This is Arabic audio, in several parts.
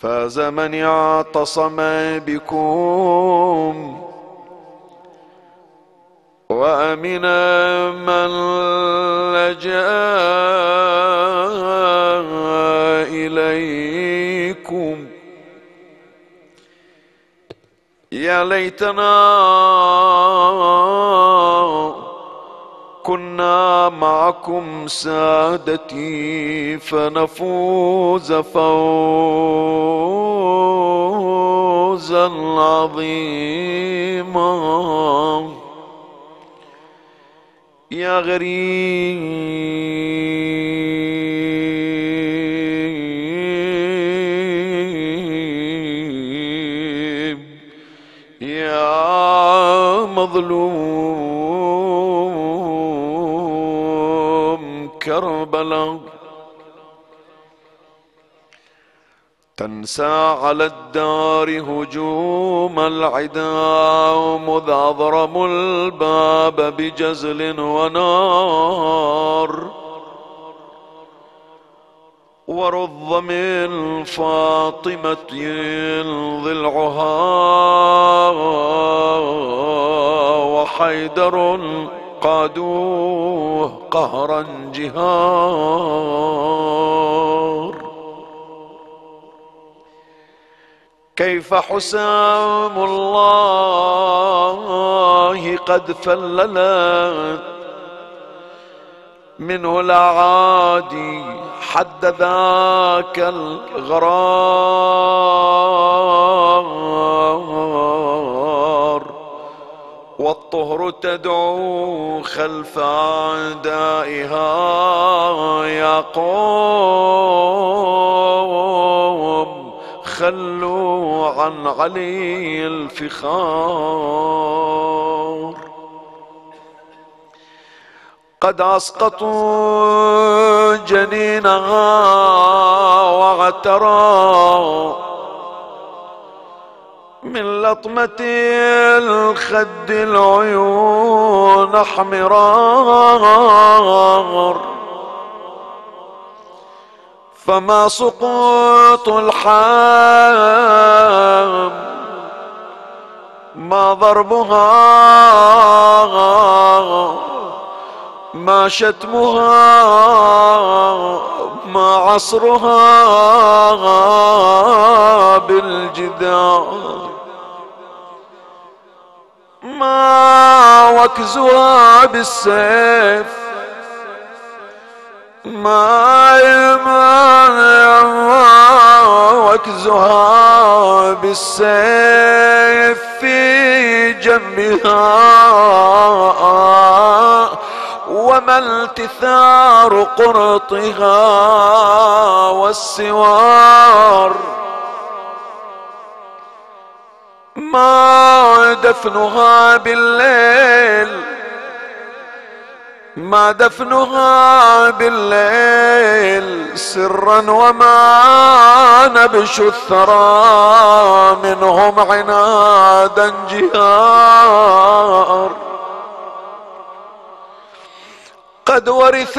فاز من اعتصم بكم وأمن من لجأ إليكم. يا ليتنا كنا معكم سادتي فنفوز فوزا عظيما. يا غريب يا مظلوم كربلاء تنسى على الدار هجوم العدا مذ أضرموا الباب بجزل ونار. ورض من فاطمة ضلعها وحيدر قادوه. قهرا جهار. كيف حسام الله قد فللت. منه الاعادي حد ذاك الغرار. والطهر تدعو خلف أعدائها يا قوم خلوا عن علي الفخار. قد أسقطوا جنينها واعترى من لطمة الخد العيون احمرار. فما سقوط الحام ما ضربها ما شتمها ما عصرها بالجدار. ما وكزها بالسيف. ما وكزها بالسيف في جنبها. وما التثار قرطها والسوار. ما دفنها بالليل. ما دفنها بالليل. سرا وما نبش الثرى. منهم عنادا جهار. قد ورث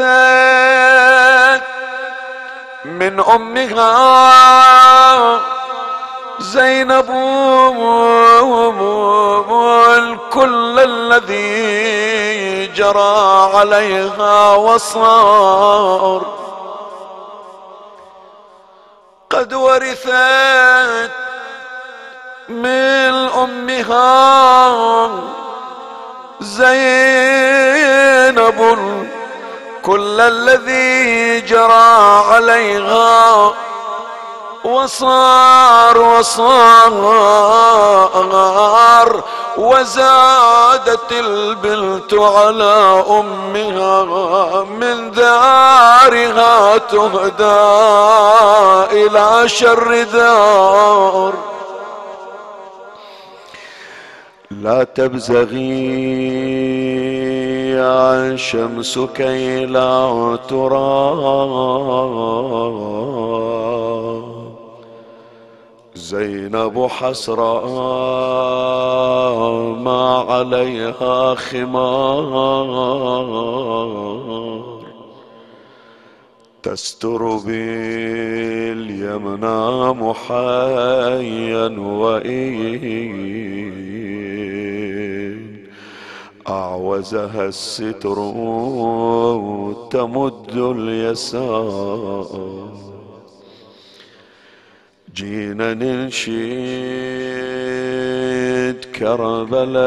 من أمها زينب كل الذي جرى عليها وصار. قد ورثت من أمها زينب كل الذي جرى عليها وصار وصار وزادت البنت على أمها من دارها تهدى إلى شر دار. لا تبزغي شمس كي لا ترى. زينب حسرة ما عليها خمار. تستر باليمنى محيا وإن. أعوزها الستر تمد اليسار. جينا ننشد كربلاء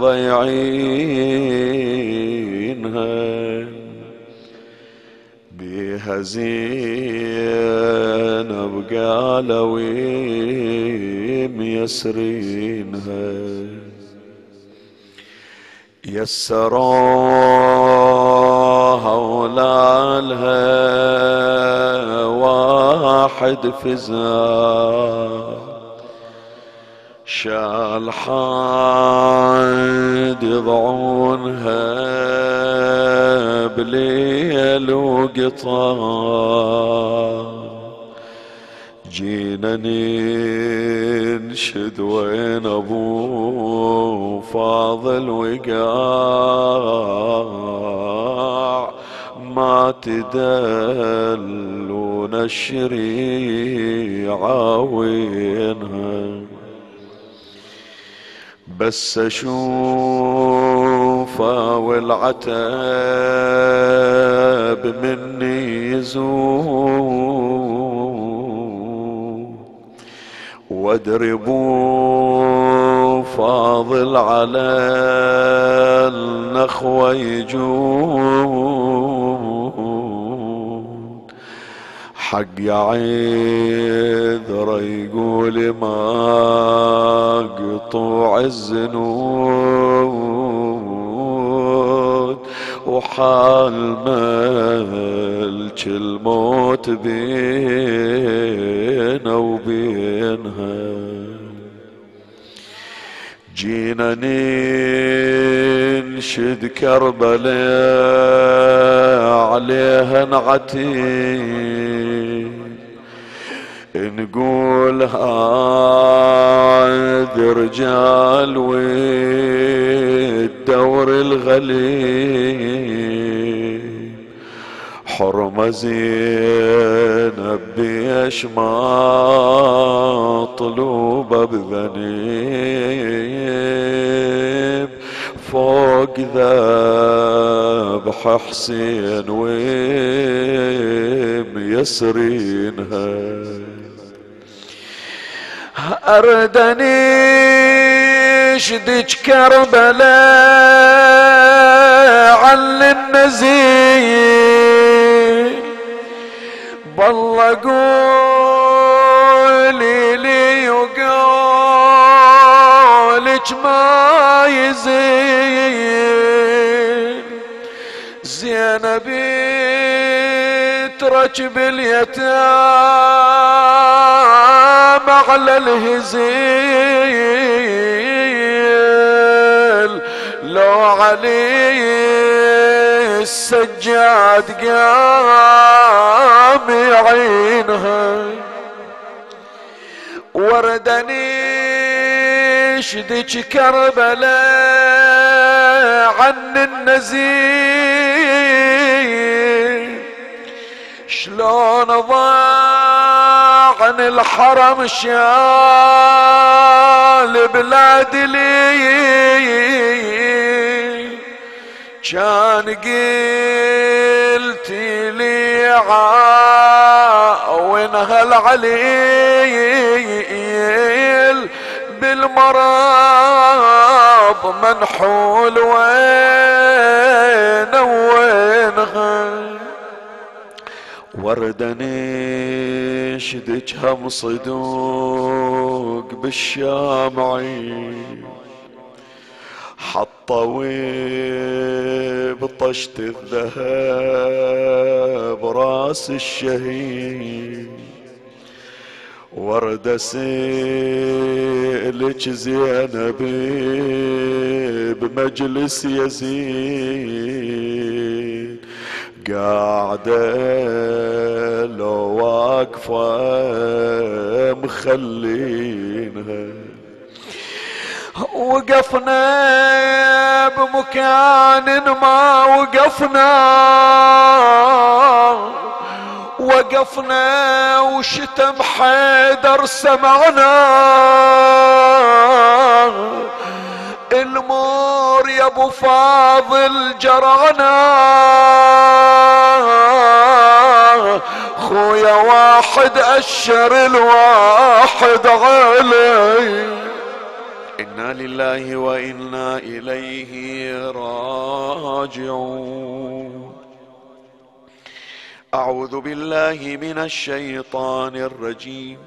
ضيعينها بها زينب قالوا يسرينها يسروها ولالها واحد فزار شال حاد يضعونها بليل وقطار جينا ننشد وين أبو فاضل وقاع. ما تدلون الشريعة وينها. بس اشوفه والعتاب مني يزول. واضربوا فاضل على النخوة يجون حق يعذر يقول ما قطوع الزنود. وحال ملك الموت بينه وبينها جينا ننشد كربلاء عليها نعتي. نقول هذا رجال والدور الغلي حرمة زينب بيش ما طلوبة بذنيب. فوق ذبح حسين وميسرينها أردني شدج كربلاء عن النزيل بالله قولي لي وقولك ما يزين زينبي تركب اليتام على الهزيل. لو علي السجاد قام يعينها وردني شدك كربلاء عن النزيل شلون ضاع الحرم شال بلاد لي كان قلت لي عاونها العليل بالمرض منحول وين وينها وردة نشدك هم صدوق بالشامعين. حطوا بطشت الذهب راس الشهيد. ورد سيلك زينب بمجلس يزيد. قاعدة لو واقفة مخلينها. وقفنا بمكان ما وقفنا. وقفنا وشتم حيدر سمعنا. المور يا أبو فاضل جرعنا. خويا واحد أشر الواحد علي. إنا لله وإنا إليه راجعون. أعوذ بالله من الشيطان الرجيم.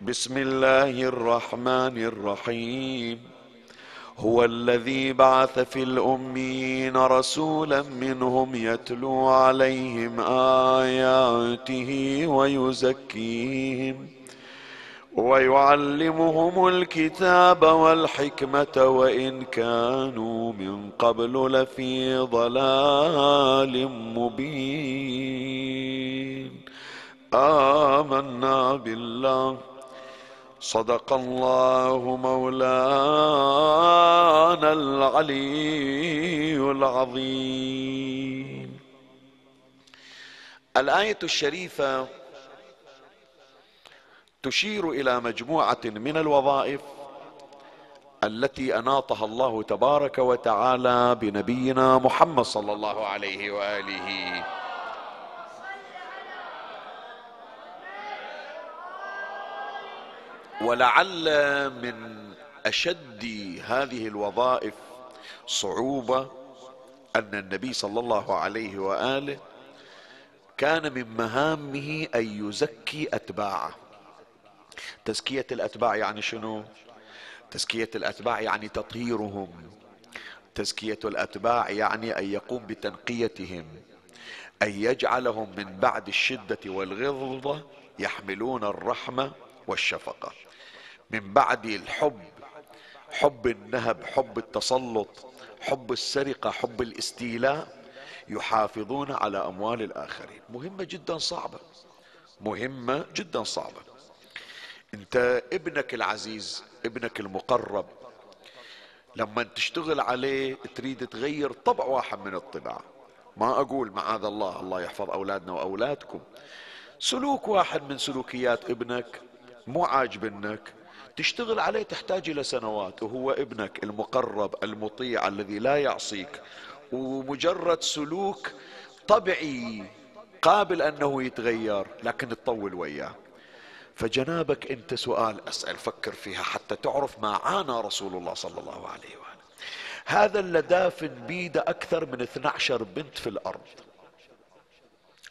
بسم الله الرحمن الرحيم. هو الذي بعث في الأمين رسولا منهم يتلو عليهم آياته ويزكيهم. ويعلمهم الكتاب والحكمة وإن كانوا من قبل لفي ضلال مبين. آمنا بالله. صدق الله مولانا العلي العظيم. الآية الشريفة تشير إلى مجموعة من الوظائف التي أناطها الله تبارك وتعالى بنبينا محمد صلى الله عليه وآله. ولعل من أشد هذه الوظائف صعوبة أن النبي صلى الله عليه وآله كان من مهامه أن يزكي أتباعه. تزكية الأتباع يعني شنو؟ تزكية الأتباع يعني تطهيرهم. تزكية الأتباع يعني أن يقوم بتنقيتهم أن يجعلهم من بعد الشدة والغلظة يحملون الرحمة والشفقة. من بعد الحب حب النهب حب التسلط حب السرقة حب الاستيلاء يحافظون على أموال الآخرين. مهمة جدا صعبة. مهمة جدا صعبة. انت ابنك العزيز ابنك المقرب. لما تشتغل عليه تريد تغير طبع واحد من الطباع. ما أقول معاذ الله الله يحفظ أولادنا وأولادكم. سلوك واحد من سلوكيات ابنك مو عاجبنك تشتغل عليه تحتاج إلى سنوات. وهو ابنك المقرب المطيع الذي لا يعصيك. ومجرد سلوك طبيعي قابل أنه يتغير لكن تطول وياه. فجنابك انت سؤال اسأل فكر فيها حتى تعرف ما عانى رسول الله صلى الله عليه وآله. هذا اللي دافن بيده أكثر من 12 بنت في الأرض.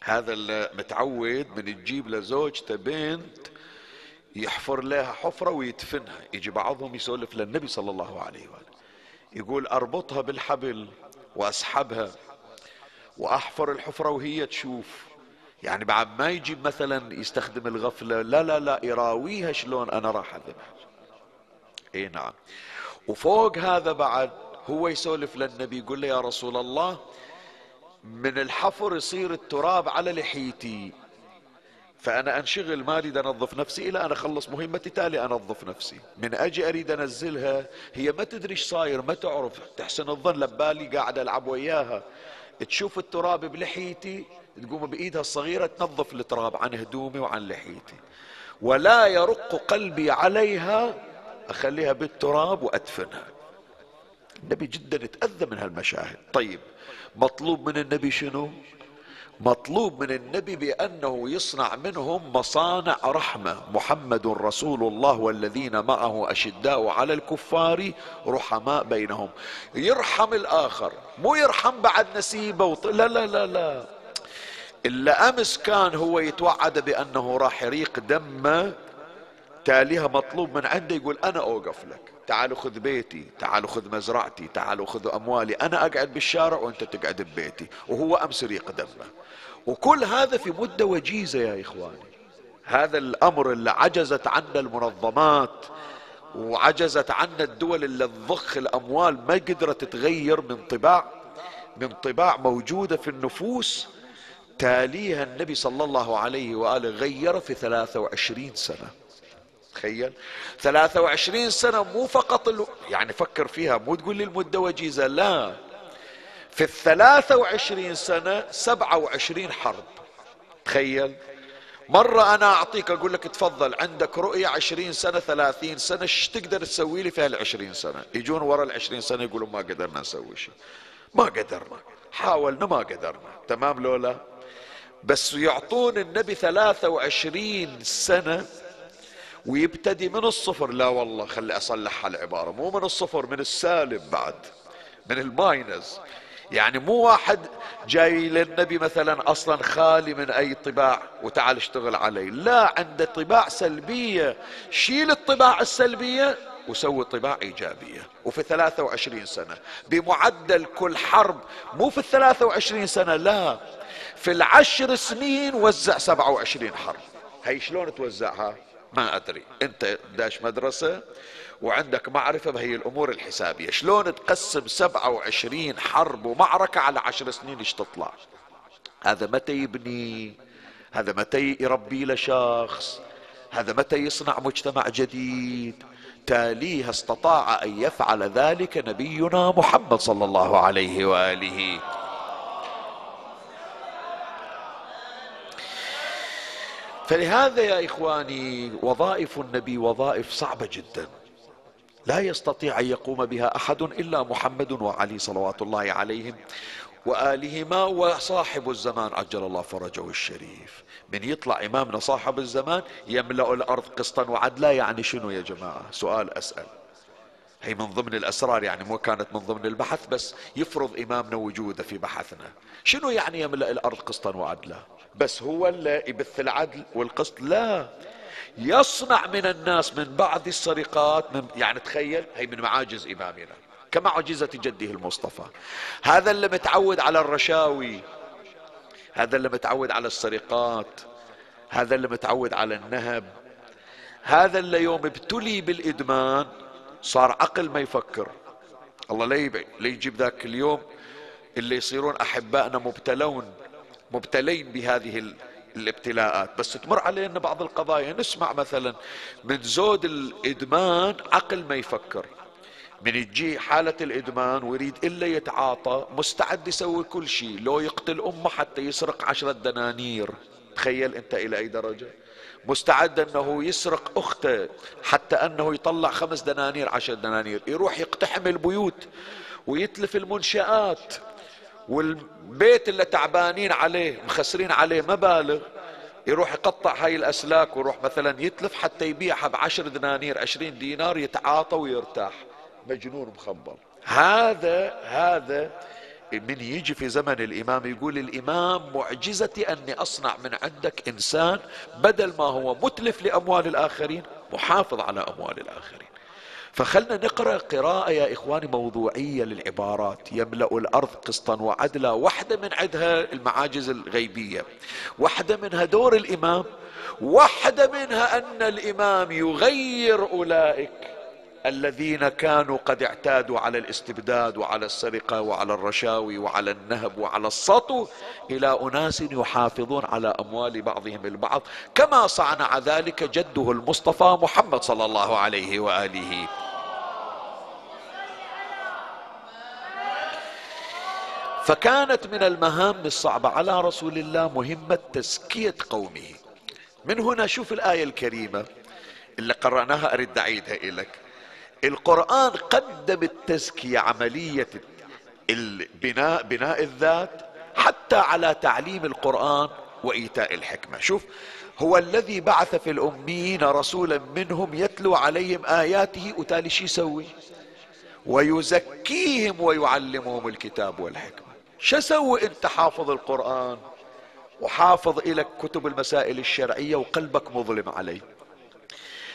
هذا اللي متعود من تجيب لزوجته بنت يحفر لها حفرة ويدفنها. يجي بعضهم يسولف للنبي صلى الله عليه وآله. يقول أربطها بالحبل وأسحبها وأحفر الحفرة وهي تشوف. يعني بعد ما يجي مثلا يستخدم الغفلة لا لا لا يراويها شلون أنا راح أذبح. إي نعم. وفوق هذا بعد هو يسولف للنبي يقول له يا رسول الله من الحفر يصير التراب على لحيتي. فأنا أنشغل ما أريد أنظف نفسي إلى أن أخلص مهمتي تالي أنظف نفسي. من أجي أريد أنزلها هي ما تدري إيش صاير ما تعرف. تحسن الظن لبالي قاعد ألعب وياها. تشوف التراب بلحيتي تقوم بإيدها الصغيرة تنظف التراب عن هدومي وعن لحيتي. ولا يرق قلبي عليها أخليها بالتراب وأدفنها. النبي جدا تأذى من هالمشاهد. طيب مطلوب من النبي شنو؟ مطلوب من النبي بأنه يصنع منهم مصانع رحمة. محمد رسول الله والذين معه أشداء على الكفار رحماء بينهم. يرحم الآخر مو يرحم بعد نسيبه وط... لا لا لا لا. إلا أمس كان هو يتوعد بأنه راح يريق دمه تاليها مطلوب من عنده يقول أنا أوقف لك. تعالوا خذ بيتي تعالوا خذ مزرعتي تعالوا خذ أموالي. أنا أقعد بالشارع وأنت تقعد ببيتي. وهو أمس يريق دمه. وكل هذا في مدة وجيزة يا إخواني. هذا الأمر اللي عجزت عنه المنظمات وعجزت عنه الدول اللي تضخ الأموال ما قدرت تغير من طباع من طباع موجودة في النفوس. تاليها النبي صلى الله عليه وآله غير في 23 سنة. تخيل. 23 سنة مو فقط يعني فكر فيها مو تقول لي المدة وجيزة لا. في الثلاثة وعشرين سنة سبعة وعشرين حرب. تخيل. مرة أنا أعطيك أقول لك تفضل عندك رؤية عشرين سنة ثلاثين سنة إيش تقدر تسوي لي في هالعشرين سنة؟ يجون ورا العشرين سنة يقولون ما قدرنا نسوي شيء. ما قدرنا. حاولنا ما قدرنا. تمام لولا بس يعطون النبي ثلاثة وعشرين سنة ويبتدي من الصفر. لا والله خلي أصلح العبارة مو من الصفر من السالب بعد من الماينز يعني مو واحد جاي للنبي مثلا أصلا خالي من أي طباع وتعال اشتغل عليه لا عنده طباع سلبية. شيل الطباع السلبية وسوي طباع إيجابية. وفي 23 سنة بمعدل كل حرب مو في الثلاثة وعشرين سنة لا. في العشر سنين وزع 27 حرب هي شلون توزعها؟ ما أدري. أنت داش مدرسة وعندك معرفة بهي الأمور الحسابية. شلون تقسم سبعة وعشرين حرب ومعركة على عشر سنين إيش تطلع؟ هذا متى يبني؟ هذا متى يربي له شخص هذا متى يصنع مجتمع جديد؟ تاليها استطاع أن يفعل ذلك نبينا محمد صلى الله عليه وآله. فلهذا يا إخواني وظائف النبي وظائف صعبة جدا. لا يستطيع أن يقوم بها أحد إلا محمد وعلي صلوات الله عليهم وآلهما وصاحب الزمان. عجل الله فرجه الشريف. من يطلع إمامنا صاحب الزمان يملأ الأرض قسطا وعدلا. يعني شنو يا جماعة؟ سؤال أسأل. هي من ضمن الأسرار يعني مو كانت من ضمن البحث بس يفرض إمامنا وجوده في بحثنا. شنو يعني يملأ الأرض قسطا وعدلا؟ بس هو اللي يبث العدل والقسط. لا يصنع من الناس من بعض السرقات من يعني تخيل هي من معاجز إمامنا كمعجزة جده المصطفى. هذا اللي متعود على الرشاوي هذا اللي متعود على السرقات هذا اللي متعود على النهب. هذا اللي يوم ابتلي بالإدمان صار عقل ما يفكر. الله لا يجيب ذاك اليوم اللي يصيرون أحبائنا مبتلون. مبتلين بهذه الابتلاءات. بس تمر علينا بعض القضايا. نسمع مثلا من زود الإدمان عقل ما يفكر. من يجي حالة الإدمان ويريد إلا يتعاطى مستعد يسوي كل شيء. لو يقتل أمه حتى يسرق عشرة دنانير. تخيل أنت إلى أي درجة؟ مستعد أنه يسرق أخته حتى أنه يطلع خمس دنانير عشر دنانير. يروح يقتحم البيوت ويتلف المنشآت. والبيت اللي تعبانين عليه مخسرين عليه مبالغ يروح يقطع هاي الأسلاك ويروح مثلا يتلف حتى يبيعها بعشر دنانير عشرين دينار يتعاطى ويرتاح. مجنون مخبر. هذا هذا من يجي في زمن الإمام يقول الإمام معجزتي أني أصنع من عندك إنسان بدل ما هو متلف لأموال الآخرين محافظ على أموال الآخرين. فخلنا نقرأ قراءة يا إخواني موضوعية للعبارات. يملأ الأرض قسطا وعدلا. واحدة من عندها المعاجز الغيبية. واحدة منها دور الإمام. واحدة منها أن الإمام يغير أولئك الذين كانوا قد اعتادوا على الاستبداد وعلى السرقة وعلى الرشاوي وعلى النهب وعلى السطو إلى أناس يحافظون على أموال بعضهم البعض. كما صنع ذلك جده المصطفى محمد صلى الله عليه وآله. فكانت من المهام الصعبة على رسول الله مهمة تزكية قومه. من هنا شوف الآية الكريمة اللي قرأناها أرد أعيدها إليك. القرآن قدم التزكية عملية البناء بناء الذات حتى على تعليم القرآن وإيتاء الحكمة. شوف هو الذي بعث في الأميين رسولا منهم يتلو عليهم آياته وتالي شو يسوي؟ ويزكيهم ويعلمهم الكتاب والحكمة. شو سوي أنت حافظ القرآن وحافظ إلك كتب المسائل الشرعية وقلبك مظلم عليه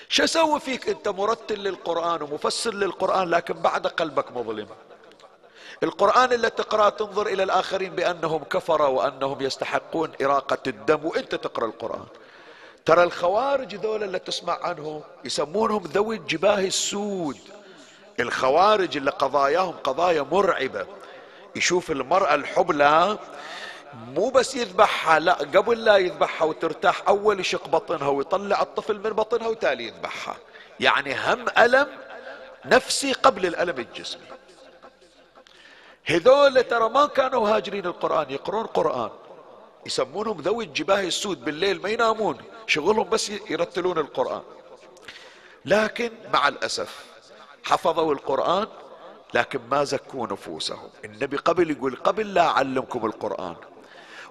شو سوي فيك أنت مرتل للقرآن ومفسر للقرآن لكن بعد قلبك مظلم؟ القرآن اللي تقرأ تنظر إلى الآخرين بأنهم كفرة وأنهم يستحقون إراقة الدم وأنت تقرأ القرآن. ترى الخوارج ذولا اللي تسمع عنهم يسمونهم ذوي الجباه السود. الخوارج اللي قضاياهم قضايا مرعبة. يشوف المرأة الحبلى مو بس يذبحها لا قبل لا يذبحها وترتاح أول يشق بطنها ويطلع الطفل من بطنها وتالي يذبحها. يعني هم ألم نفسي قبل الألم الجسمي هذول ترى ما كانوا هاجرين القرآن يقرون قرآن. يسمونهم ذوي الجباه السود بالليل ما ينامون شغلهم بس يرتلون القرآن. لكن مع الأسف حفظوا القرآن لكن ما زكوا نفوسهم. النبي قبل يقول قبل لا أعلمكم القرآن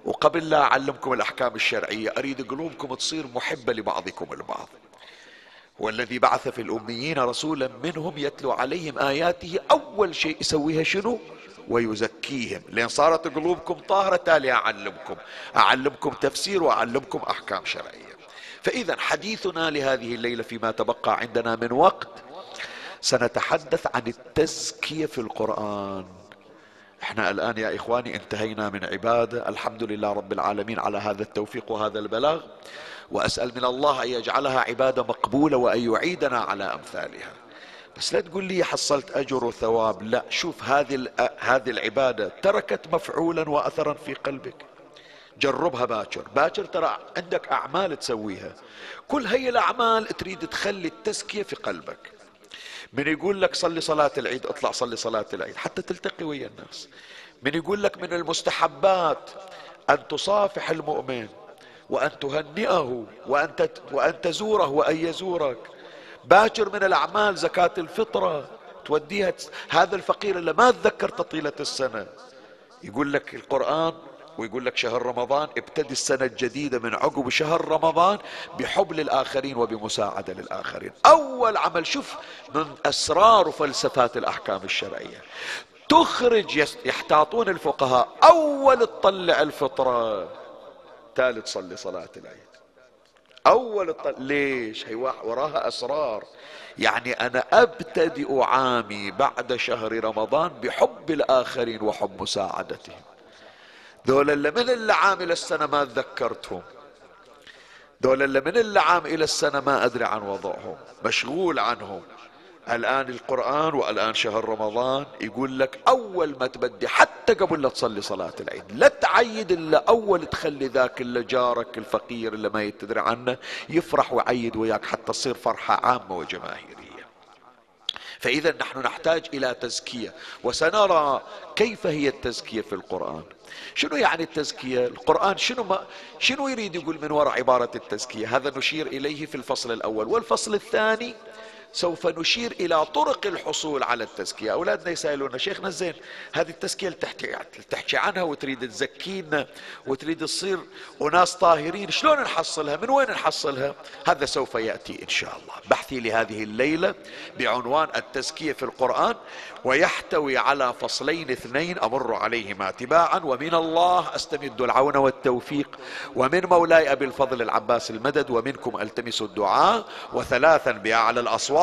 وقبل لا أعلمكم الأحكام الشرعية أريد قلوبكم تصير محبة لبعضكم البعض. والذي بعث في الأميين رسولا منهم يتلو عليهم آياته أول شيء يسويها شنو؟ ويزكيهم. لأن صارت قلوبكم طاهرة تالي أعلمكم. أعلمكم تفسير وأعلمكم أحكام شرعية. فإذا حديثنا لهذه الليلة فيما تبقى عندنا من وقت سنتحدث عن التزكية في القرآن. إحنا الآن يا إخواني انتهينا من عبادة. الحمد لله رب العالمين على هذا التوفيق وهذا البلاغ. وأسأل من الله أن يجعلها عبادة مقبولة وأن يعيدنا على أمثالها. بس لا تقول لي حصلت أجر وثواب. لا شوف هذه هذه العبادة تركت مفعولا وأثرا في قلبك. جربها باكر. باكر ترى عندك أعمال تسويها. كل هي الأعمال تريد تخلي التزكية في قلبك. من يقول لك صلي صلاة العيد اطلع صلي صلاة العيد حتى تلتقي ويا الناس. من يقول لك من المستحبات أن تصافح المؤمن وأن تهنئه وأن, وأن تزوره وأن يزورك. باكر من الأعمال زكاة الفطرة توديها هذا الفقير اللي ما تذكرت طيلة السنة. يقول لك القرآن ويقول لك شهر رمضان ابتدي السنة الجديدة من عقب شهر رمضان بحب للآخرين وبمساعدة للآخرين. أول عمل شوف من أسرار وفلسفات الأحكام الشرعية. تخرج يحتاطون الفقهاء أول تطلع الفطرة تالي تصلي صلاة العيد. أول الطل... ليش؟ هي وراها أسرار. يعني أنا أبتدئ عامي بعد شهر رمضان بحب الآخرين وحب مساعدتهم. ذول اللي من اللي عام إلى السنة ما تذكرتهم ذول اللي من اللي عام إلى السنة ما أدري عن وضعهم مشغول عنهم. الآن القرآن والآن شهر رمضان يقول لك أول ما تبدي حتى قبل لا تصلي صلاة العيد لا تعيد إلا أول تخلي ذاك اللي جارك الفقير اللي ما يتدري عنه يفرح ويعيد وياك حتى تصير فرحة عامة وجماهيرية. فإذا نحن نحتاج إلى تزكية وسنرى كيف هي التزكية في القرآن. شنو يعني التزكية؟ القرآن شنو ما شنو يريد يقول من وراء عبارة التزكية؟ هذا نشير إليه في الفصل الأول. والفصل الثاني سوف نشير إلى طرق الحصول على التزكية. أولادنا يسألون شيخنا زين هذه التزكية اللي تحكي, تحكي عنها وتريد تزكينا وتريد تصير وناس طاهرين شلون نحصلها؟ من وين نحصلها؟ هذا سوف يأتي إن شاء الله. بحثي لهذه الليلة بعنوان التزكية في القرآن ويحتوي على فصلين اثنين أمر عليهما تباعا. ومن الله أستمد العون والتوفيق. ومن مولاي أبي الفضل العباس المدد. ومنكم ألتمس الدعاء. وثلاثا بأعلى الأصوات.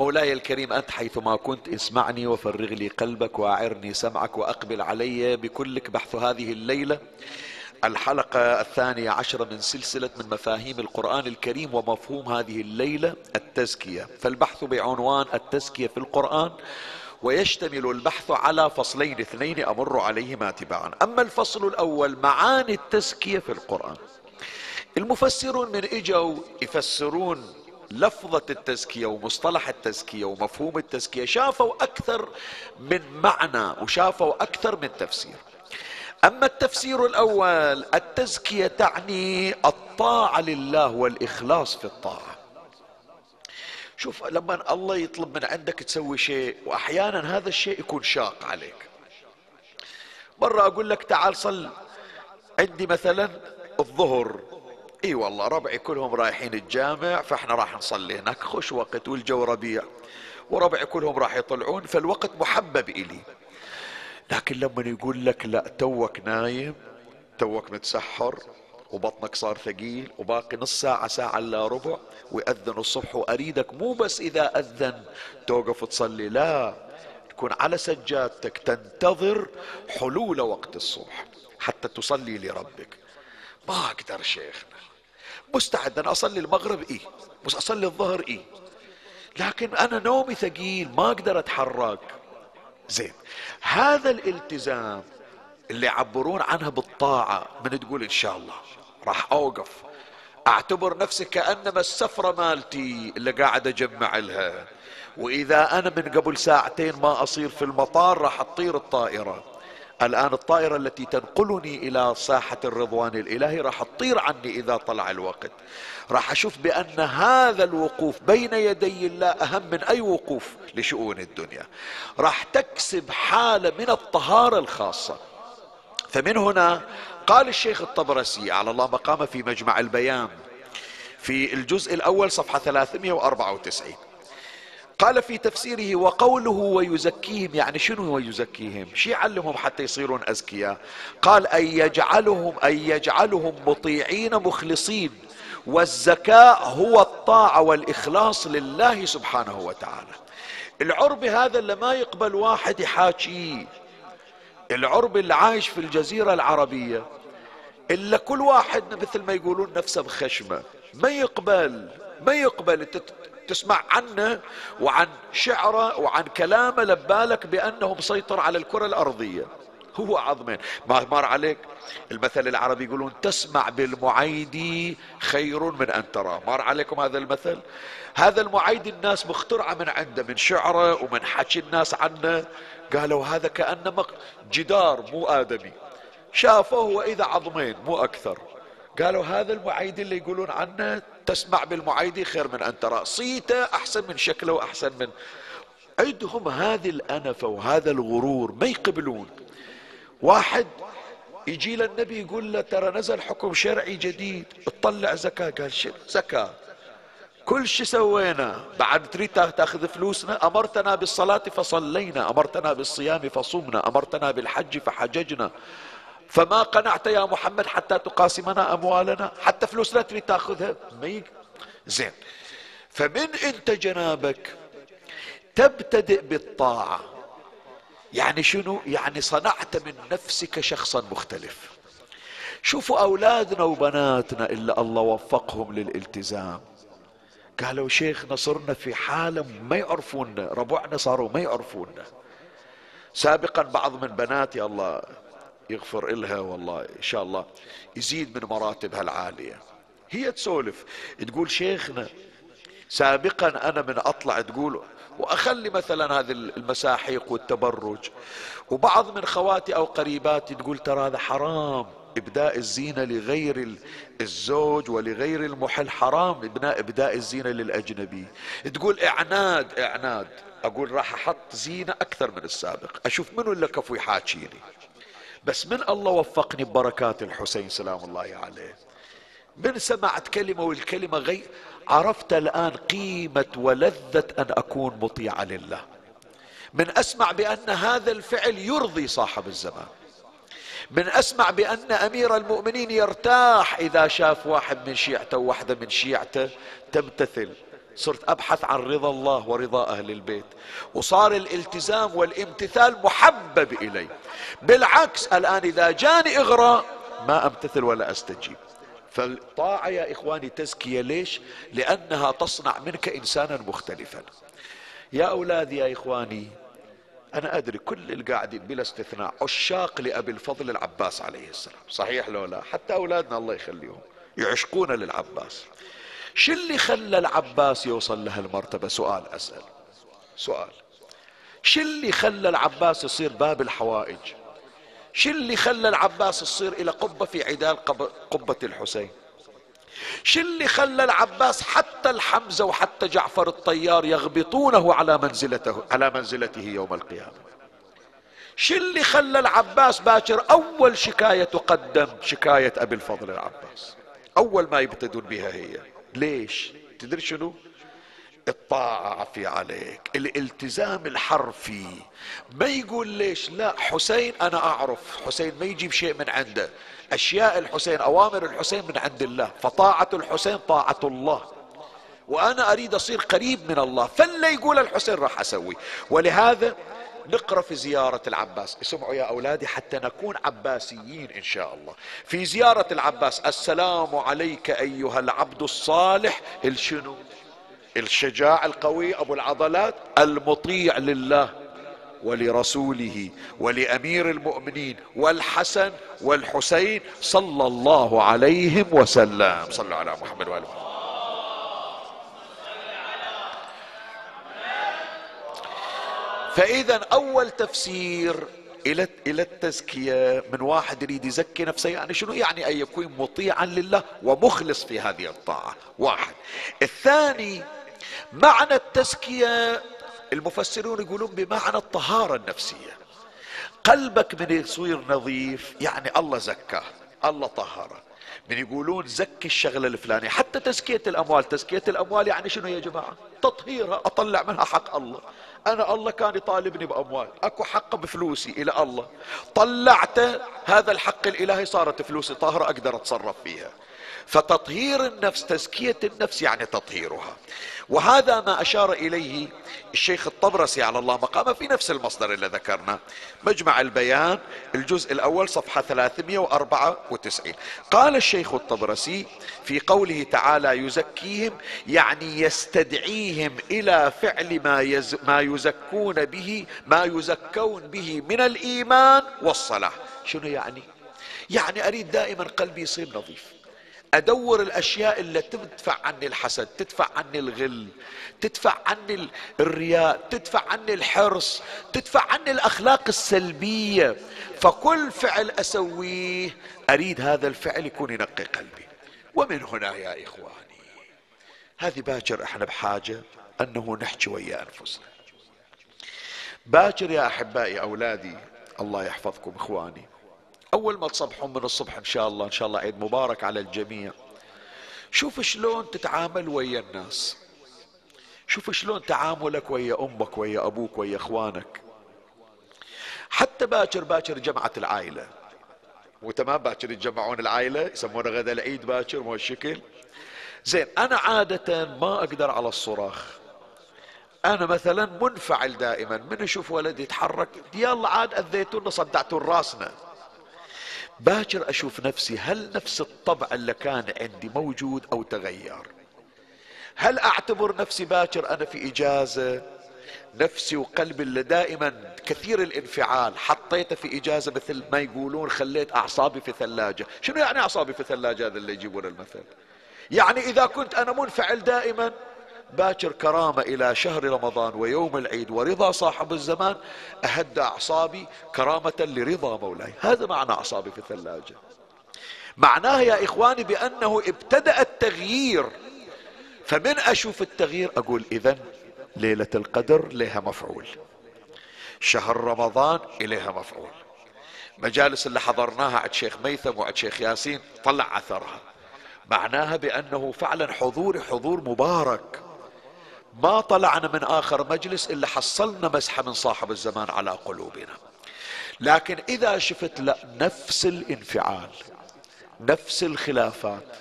مولاي الكريم أنت حيثما كنت اسمعني وفرغ لي قلبك وأعرني سمعك وأقبل علي بكلك بحث هذه الليلة. الحلقة الثانية عشرة من سلسلة من مفاهيم القرآن الكريم ومفهوم هذه الليلة التزكية. فالبحث بعنوان التزكية في القرآن ويشتمل البحث على فصلين اثنين أمر عليهما تباعا. أما الفصل الأول معاني التزكية في القرآن. المفسرون من اجوا يفسرون لفظة التزكية ومصطلح التزكية ومفهوم التزكية شافوا أكثر من معنى وشافوا أكثر من تفسير. أما التفسير الأول التزكية تعني الطاعة لله والإخلاص في الطاعة. شوف لما الله يطلب من عندك تسوي شيء وأحيانا هذا الشيء يكون شاق عليك. مرة أقول لك تعال صل عندي مثلا الظهر. إي والله ربعي كلهم رايحين الجامع فإحنا راح نصلي هناك. خش وقت والجو ربيع. وربعي كلهم راح يطلعون فالوقت محبب إلي. لكن لما يقول لك لا توك نايم توك متسحر وبطنك صار ثقيل وباقي نص ساعة ساعة إلا ربع ويأذن الصبح وأريدك مو بس إذا أذن توقف تصلي لا. تكون على سجادتك تنتظر حلول وقت الصبح حتى تصلي لربك. ما أقدر شيخنا. مستعد أنا أصلي المغرب إيه؟ بس أصلي الظهر إيه؟ لكن أنا نومي ثقيل ما أقدر أتحرك. زين هذا الالتزام اللي يعبرون عنها بالطاعة من تقول إن شاء الله. راح أوقف. أعتبر نفسي كأنما السفرة مالتي اللي قاعد أجمع لها. وإذا أنا من قبل ساعتين ما أصير في المطار راح تطير الطائرة. الآن الطائرة التي تنقلني إلى ساحة الرضوان الإلهي راح تطير عني إذا طلع الوقت. راح أشوف بأن هذا الوقوف بين يدي الله أهم من أي وقوف لشؤون الدنيا. راح تكسب حالة من الطهارة الخاصة. فمن هنا قال الشيخ الطبرسي على الله مقامه في مجمع البيان في الجزء الأول صفحة 394 قال في تفسيره وقوله ويزكيهم يعني شنو ويزكيهم؟ شي يعلمهم حتى يصيرون أزكياء. قال أن يجعلهم أن يجعلهم مطيعين مخلصين والزكاء هو الطاعة والإخلاص لله سبحانه وتعالى. العرب هذا اللي ما يقبل واحد يحاكيه العرب اللي عايش في الجزيرة العربية إلا كل واحد مثل ما يقولون نفسه بخشمة. ما يقبل ما يقبل تسمع عنه وعن شعره وعن كلامه لبالك بأنه مسيطر على الكرة الأرضية. هو عظمين ما مر عليك المثل العربي يقولون تسمع بالمعيد خير من أن ترى مر عليكم هذا المثل؟ هذا المعيد الناس مخترعة من عنده من شعره ومن حكي الناس عنه. قالوا هذا كأنما جدار مو آدمي. شافوه وإذا عظمين مو أكثر. قالوا هذا المعيد اللي يقولون عنه تسمع بالمعيد خير من أن ترى. صيته أحسن من شكله وأحسن من عندهم هذه الأنفة وهذا الغرور ما يقبلون. واحد يجي للنبي يقول له ترى نزل حكم شرعي جديد تطلع زكاة. قال شنو زكاة؟ كل شيء سوينا. بعد تريد تأخذ فلوسنا؟ أمرتنا بالصلاة فصلينا. أمرتنا بالصيام فصمنا. أمرتنا بالحج فحججنا. فما قنعت يا محمد حتى تقاسمنا أموالنا حتى فلوسنا تريد تأخذها. ما زين. فمن انت جنابك تبتدئ بالطاعة. يعني شنو؟ يعني صنعت من نفسك شخصا مختلف. شوفوا أولادنا وبناتنا إلا الله وفقهم للالتزام. قالوا شيخنا صرنا في حالة ما يعرفونا ربعنا صاروا ما يعرفونا. سابقا بعض من بناتي الله يغفر إلها والله. إن شاء الله يزيد من مراتبها العالية. هي تسولف. تقول شيخنا سابقا أنا من أطلع تقول وأخلي مثلا هذه المساحيق والتبرج. وبعض من خواتي أو قريباتي تقول ترى هذا حرام. إبداء الزينة لغير الزوج ولغير المحل حرام. ابناء إبداء الزينة للأجنبي. تقول إعناد إعناد. أقول راح أحط زينة أكثر من السابق. أشوف منو اللي كفو يحاكيني. بس من الله وفقني ببركات الحسين سلام الله عليه. من سمعت كلمة والكلمة غير عرفت الآن قيمة ولذة أن أكون مطيعا لله. من أسمع بأن هذا الفعل يرضي صاحب الزمان. من أسمع بأن أمير المؤمنين يرتاح إذا شاف واحد من شيعته وواحدة من شيعته تمتثل. صرت أبحث عن رضا الله ورضا أهل البيت. وصار الالتزام والامتثال محبب إلي. بالعكس الآن إذا جاني اغراء ما أمتثل ولا أستجيب. فالطاعة يا إخواني تزكية. ليش؟ لأنها تصنع منك إنسانا مختلفا. يا أولادي يا إخواني أنا أدري كل القاعدين بلا استثناء عشاق لأبي الفضل العباس عليه السلام. صحيح لو لا؟ حتى أولادنا الله يخليهم يعشقون للعباس. شو اللي خلى العباس يوصل لهالمرتبة سؤال أسأل. سؤال. شو اللي خلى العباس يصير باب الحوائج؟ شو اللي خلى العباس يصير إلى قبة في عدال قبة الحسين؟ شو اللي خلى العباس حتى الحمزة وحتى جعفر الطيار يغبطونه على منزلته على منزلته يوم القيامة؟ شو اللي خلى العباس باكر أول شكاية تقدم؟ شكاية أبي الفضل العباس. أول ما يبتدون بها هي. ليش؟ تدري شنو؟ الطاعة عفي عليك الالتزام الحرفي. ما يقول ليش؟ لا حسين أنا أعرف. حسين ما يجيب شيء من عنده. أشياء الحسين أوامر الحسين من عند الله. فطاعة الحسين طاعة الله. وأنا أريد أصير قريب من الله. فاللي يقول الحسين راح أسوي. ولهذا نقرأ في زيارة العباس. اسمعوا يا أولادي حتى نكون عباسيين إن شاء الله. في زيارة العباس السلام عليك أيها العبد الصالح. الشنو الشجاع القوي أبو العضلات. المطيع لله ولرسوله ولأمير المؤمنين والحسن والحسين صلى الله عليهم وسلم. صلوا على محمد وآله. فإذا أول تفسير إلى إلى التزكية من واحد يريد يزكي نفسه يعني شنو؟ يعني أن يكون مطيعا لله ومخلص في هذه الطاعة. واحد. الثاني معنى التزكية المفسرون يقولون بمعنى الطهارة النفسية. قلبك من يصير نظيف يعني الله زكاه الله طهره. من يقولون زكي الشغلة الفلانية. حتى تزكية الأموال تزكية الأموال يعني شنو يا جماعة؟ تطهيرها أطلع منها حق الله. أنا الله كان يطالبني بأموال. أكو حق بفلوسي إلى الله. طلعت هذا الحق الإلهي صارت فلوسي طاهرة أقدر أتصرف فيها. فتطهير النفس تزكية النفس يعني تطهيرها. وهذا ما أشار إليه الشيخ الطبرسي على الله. مقامه في نفس المصدر اللي ذكرنا. مجمع البيان الجزء الأول صفحة 394 قال الشيخ الطبرسي في قوله تعالى يزكيهم يعني يستدعيهم إلى فعل ما, يز ما يزكون به ما يزكون به من الإيمان والصلاة. شنو يعني؟ يعني أريد دائما قلبي يصير نظيف. أدور الأشياء اللي تدفع عني الحسد تدفع عني الغل تدفع عني الرياء تدفع عني الحرص تدفع عني الأخلاق السلبية. فكل فعل أسويه أريد هذا الفعل يكون ينقي قلبي. ومن هنا يا إخواني هذه باكر إحنا بحاجة أنه نحكي ويا أنفسنا. باكر يا أحبائي أولادي الله يحفظكم إخواني. أول ما تصبحون من الصبح إن شاء الله إن شاء الله عيد مبارك على الجميع. شوف شلون تتعامل ويا الناس. شوف شلون تعاملك ويا أمك ويا أبوك ويا إخوانك. حتى باكر باكر جمعت العائلة. وتمام باكر يتجمعون العائلة يسمونه غدا العيد باكر مو الشكل زين أنا عادة ما أقدر على الصراخ. أنا مثلا منفعل دائما. من أشوف ولد يتحرك؟ يلا عاد أذيتونا صدعتوا راسنا. باكر أشوف نفسي هل نفس الطبع اللي كان عندي موجود أو تغير؟ هل أعتبر نفسي باكر أنا في إجازة؟ نفسي وقلبي اللي دائما كثير الانفعال حطيته في إجازة مثل ما يقولون خليت أعصابي في ثلاجة. شنو يعني أعصابي في ثلاجة هذا اللي يجيبون المثل؟ يعني إذا كنت أنا منفعل دائما باكر كرامة إلى شهر رمضان ويوم العيد ورضا صاحب الزمان أهدى أعصابي كرامة لرضا مولاي. هذا معنى أعصابي في الثلاجة. معناه يا إخواني بأنه ابتدأ التغيير. فمن أشوف التغيير؟ أقول إذا ليلة القدر لها مفعول. شهر رمضان إليها مفعول. مجالس اللي حضرناها عند شيخ ميثم وعند شيخ ياسين طلع أثرها. معناها بأنه فعلا حضوري حضور مبارك. ما طلعنا من آخر مجلس إلا حصلنا مسحة من صاحب الزمان على قلوبنا. لكن إذا شفت لا نفس الانفعال نفس الخلافات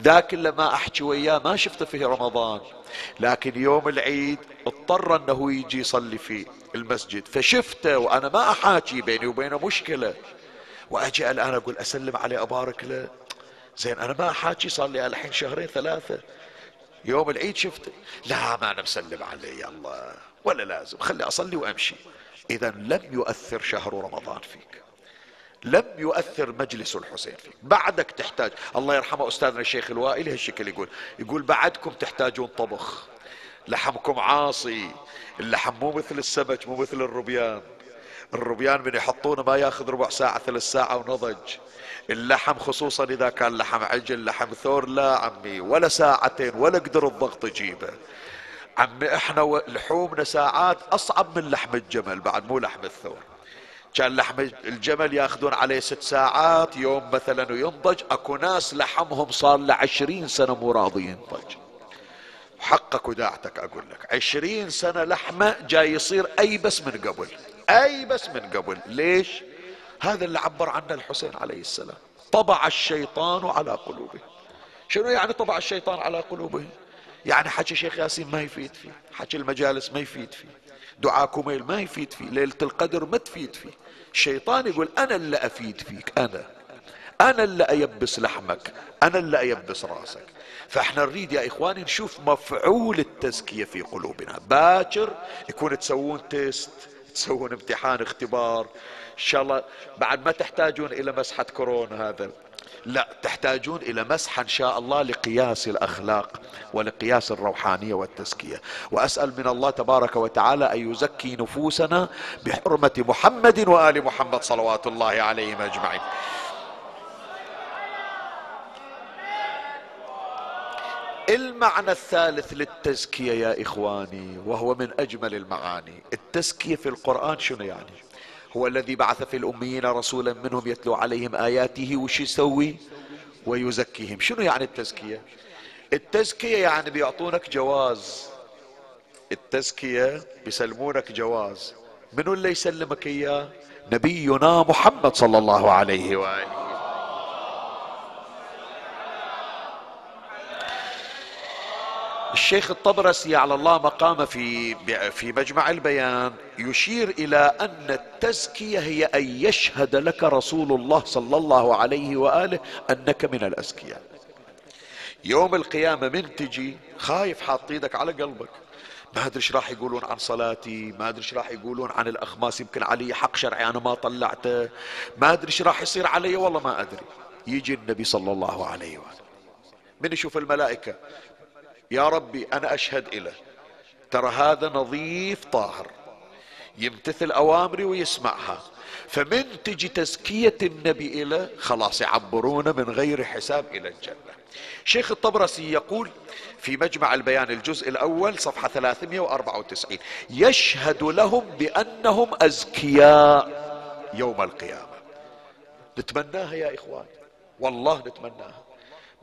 ذاك اللي ما أحكي وياه ما شفته في رمضان لكن يوم العيد اضطر أنه يجي يصلي في المسجد. فشفته وأنا ما أحاكي بيني وبينه مشكلة. وأجي الآن أقول أسلم عليه أبارك له. زين أنا ما حاكي صار لي الحين شهرين ثلاثة. يوم العيد شفته لا ما أنا مسلم عليه الله ولا لازم. خلي أصلي وأمشي. إذا لم يؤثر شهر رمضان فيك. لم يؤثر مجلس الحسين فيك. بعدك تحتاج. الله يرحمه أستاذنا الشيخ الوائلي هالشكل يقول يقول بعدكم تحتاجون طبخ. لحمكم عاصي. اللحم مو مثل السمك مو مثل الربيان الربيان من يحطونه ما ياخذ ربع ساعة ثلاث ساعة ونضج. اللحم خصوصا إذا كان لحم عجل لحم ثور لا عمي ولا ساعتين ولا قدر الضغط يجيبه. عمي إحنا لحومنا ساعات أصعب من لحم الجمل بعد مو لحم الثور. كان لحم الجمل ياخذون عليه ست ساعات يوم مثلا وينضج أكو ناس لحمهم صار له عشرين سنة مو راضي ينضج. حقك وداعتك أقول لك عشرين سنة لحمة جاي يصير ايبس من قبل. ايبس من قبل. ليش؟ هذا اللي عبر عنه الحسين عليه السلام. طبع الشيطان على قلوبه. شنو يعني طبع الشيطان على قلوبه؟ يعني حكي شيخ ياسين ما يفيد فيه. حكي المجالس ما يفيد فيه. دعاء كوميل ما يفيد فيه. ليلة القدر ما تفيد فيه. الشيطان يقول أنا اللي أفيد فيك. أنا. أنا اللي أيبس لحمك. أنا اللي أيبس راسك. فإحنا نريد يا إخواني نشوف مفعول التزكية في قلوبنا. باكر يكون تسوون test. تسوون امتحان اختبار. إن شاء الله بعد ما تحتاجون إلى مسحة كورونا هذا. لا تحتاجون إلى مسحة إن شاء الله لقياس الأخلاق ولقياس الروحانية والتزكية. وأسأل من الله تبارك وتعالى أن يزكي نفوسنا بحرمة محمد وآل محمد صلوات الله عليهم أجمعين. المعنى الثالث للتزكية يا إخواني وهو من أجمل المعاني. التزكية في القرآن شنو يعني؟ هو الذي بعث في الأميين رسولا منهم يتلو عليهم آياته وش يسوي؟ ويزكيهم. شنو يعني التزكية؟ التزكية يعني بيعطونك جواز. التزكية بيسلمونك جواز. منو اللي يسلمك إياه؟ نبينا محمد صلى الله عليه وآله. الشيخ الطبرسي على الله مقام في في مجمع البيان يشير إلى أن التزكية هي أن يشهد لك رسول الله صلى الله عليه وآله أنك من الأزكياء. يوم القيامة من تجي خايف حاط إيدك على قلبك. ما أدري إيش راح يقولون عن صلاتي ما أدري إيش راح يقولون عن الأخماس يمكن علي حق شرعي أنا ما طلعته. ما أدري إيش راح يصير علي والله ما أدري. يجي النبي صلى الله عليه وآله. من يشوف الملائكة؟ يا ربي أنا أشهد إله ترى هذا نظيف طاهر يمتثل أوامري ويسمعها. فمن تجي تزكية النبي إلى خلاص يعبرونه من غير حساب إلى الجنة. شيخ الطبرسي يقول في مجمع البيان الجزء الأول صفحة 394 يشهد لهم بأنهم أزكياء يوم القيامة. نتمناها يا إخوان. والله نتمناها.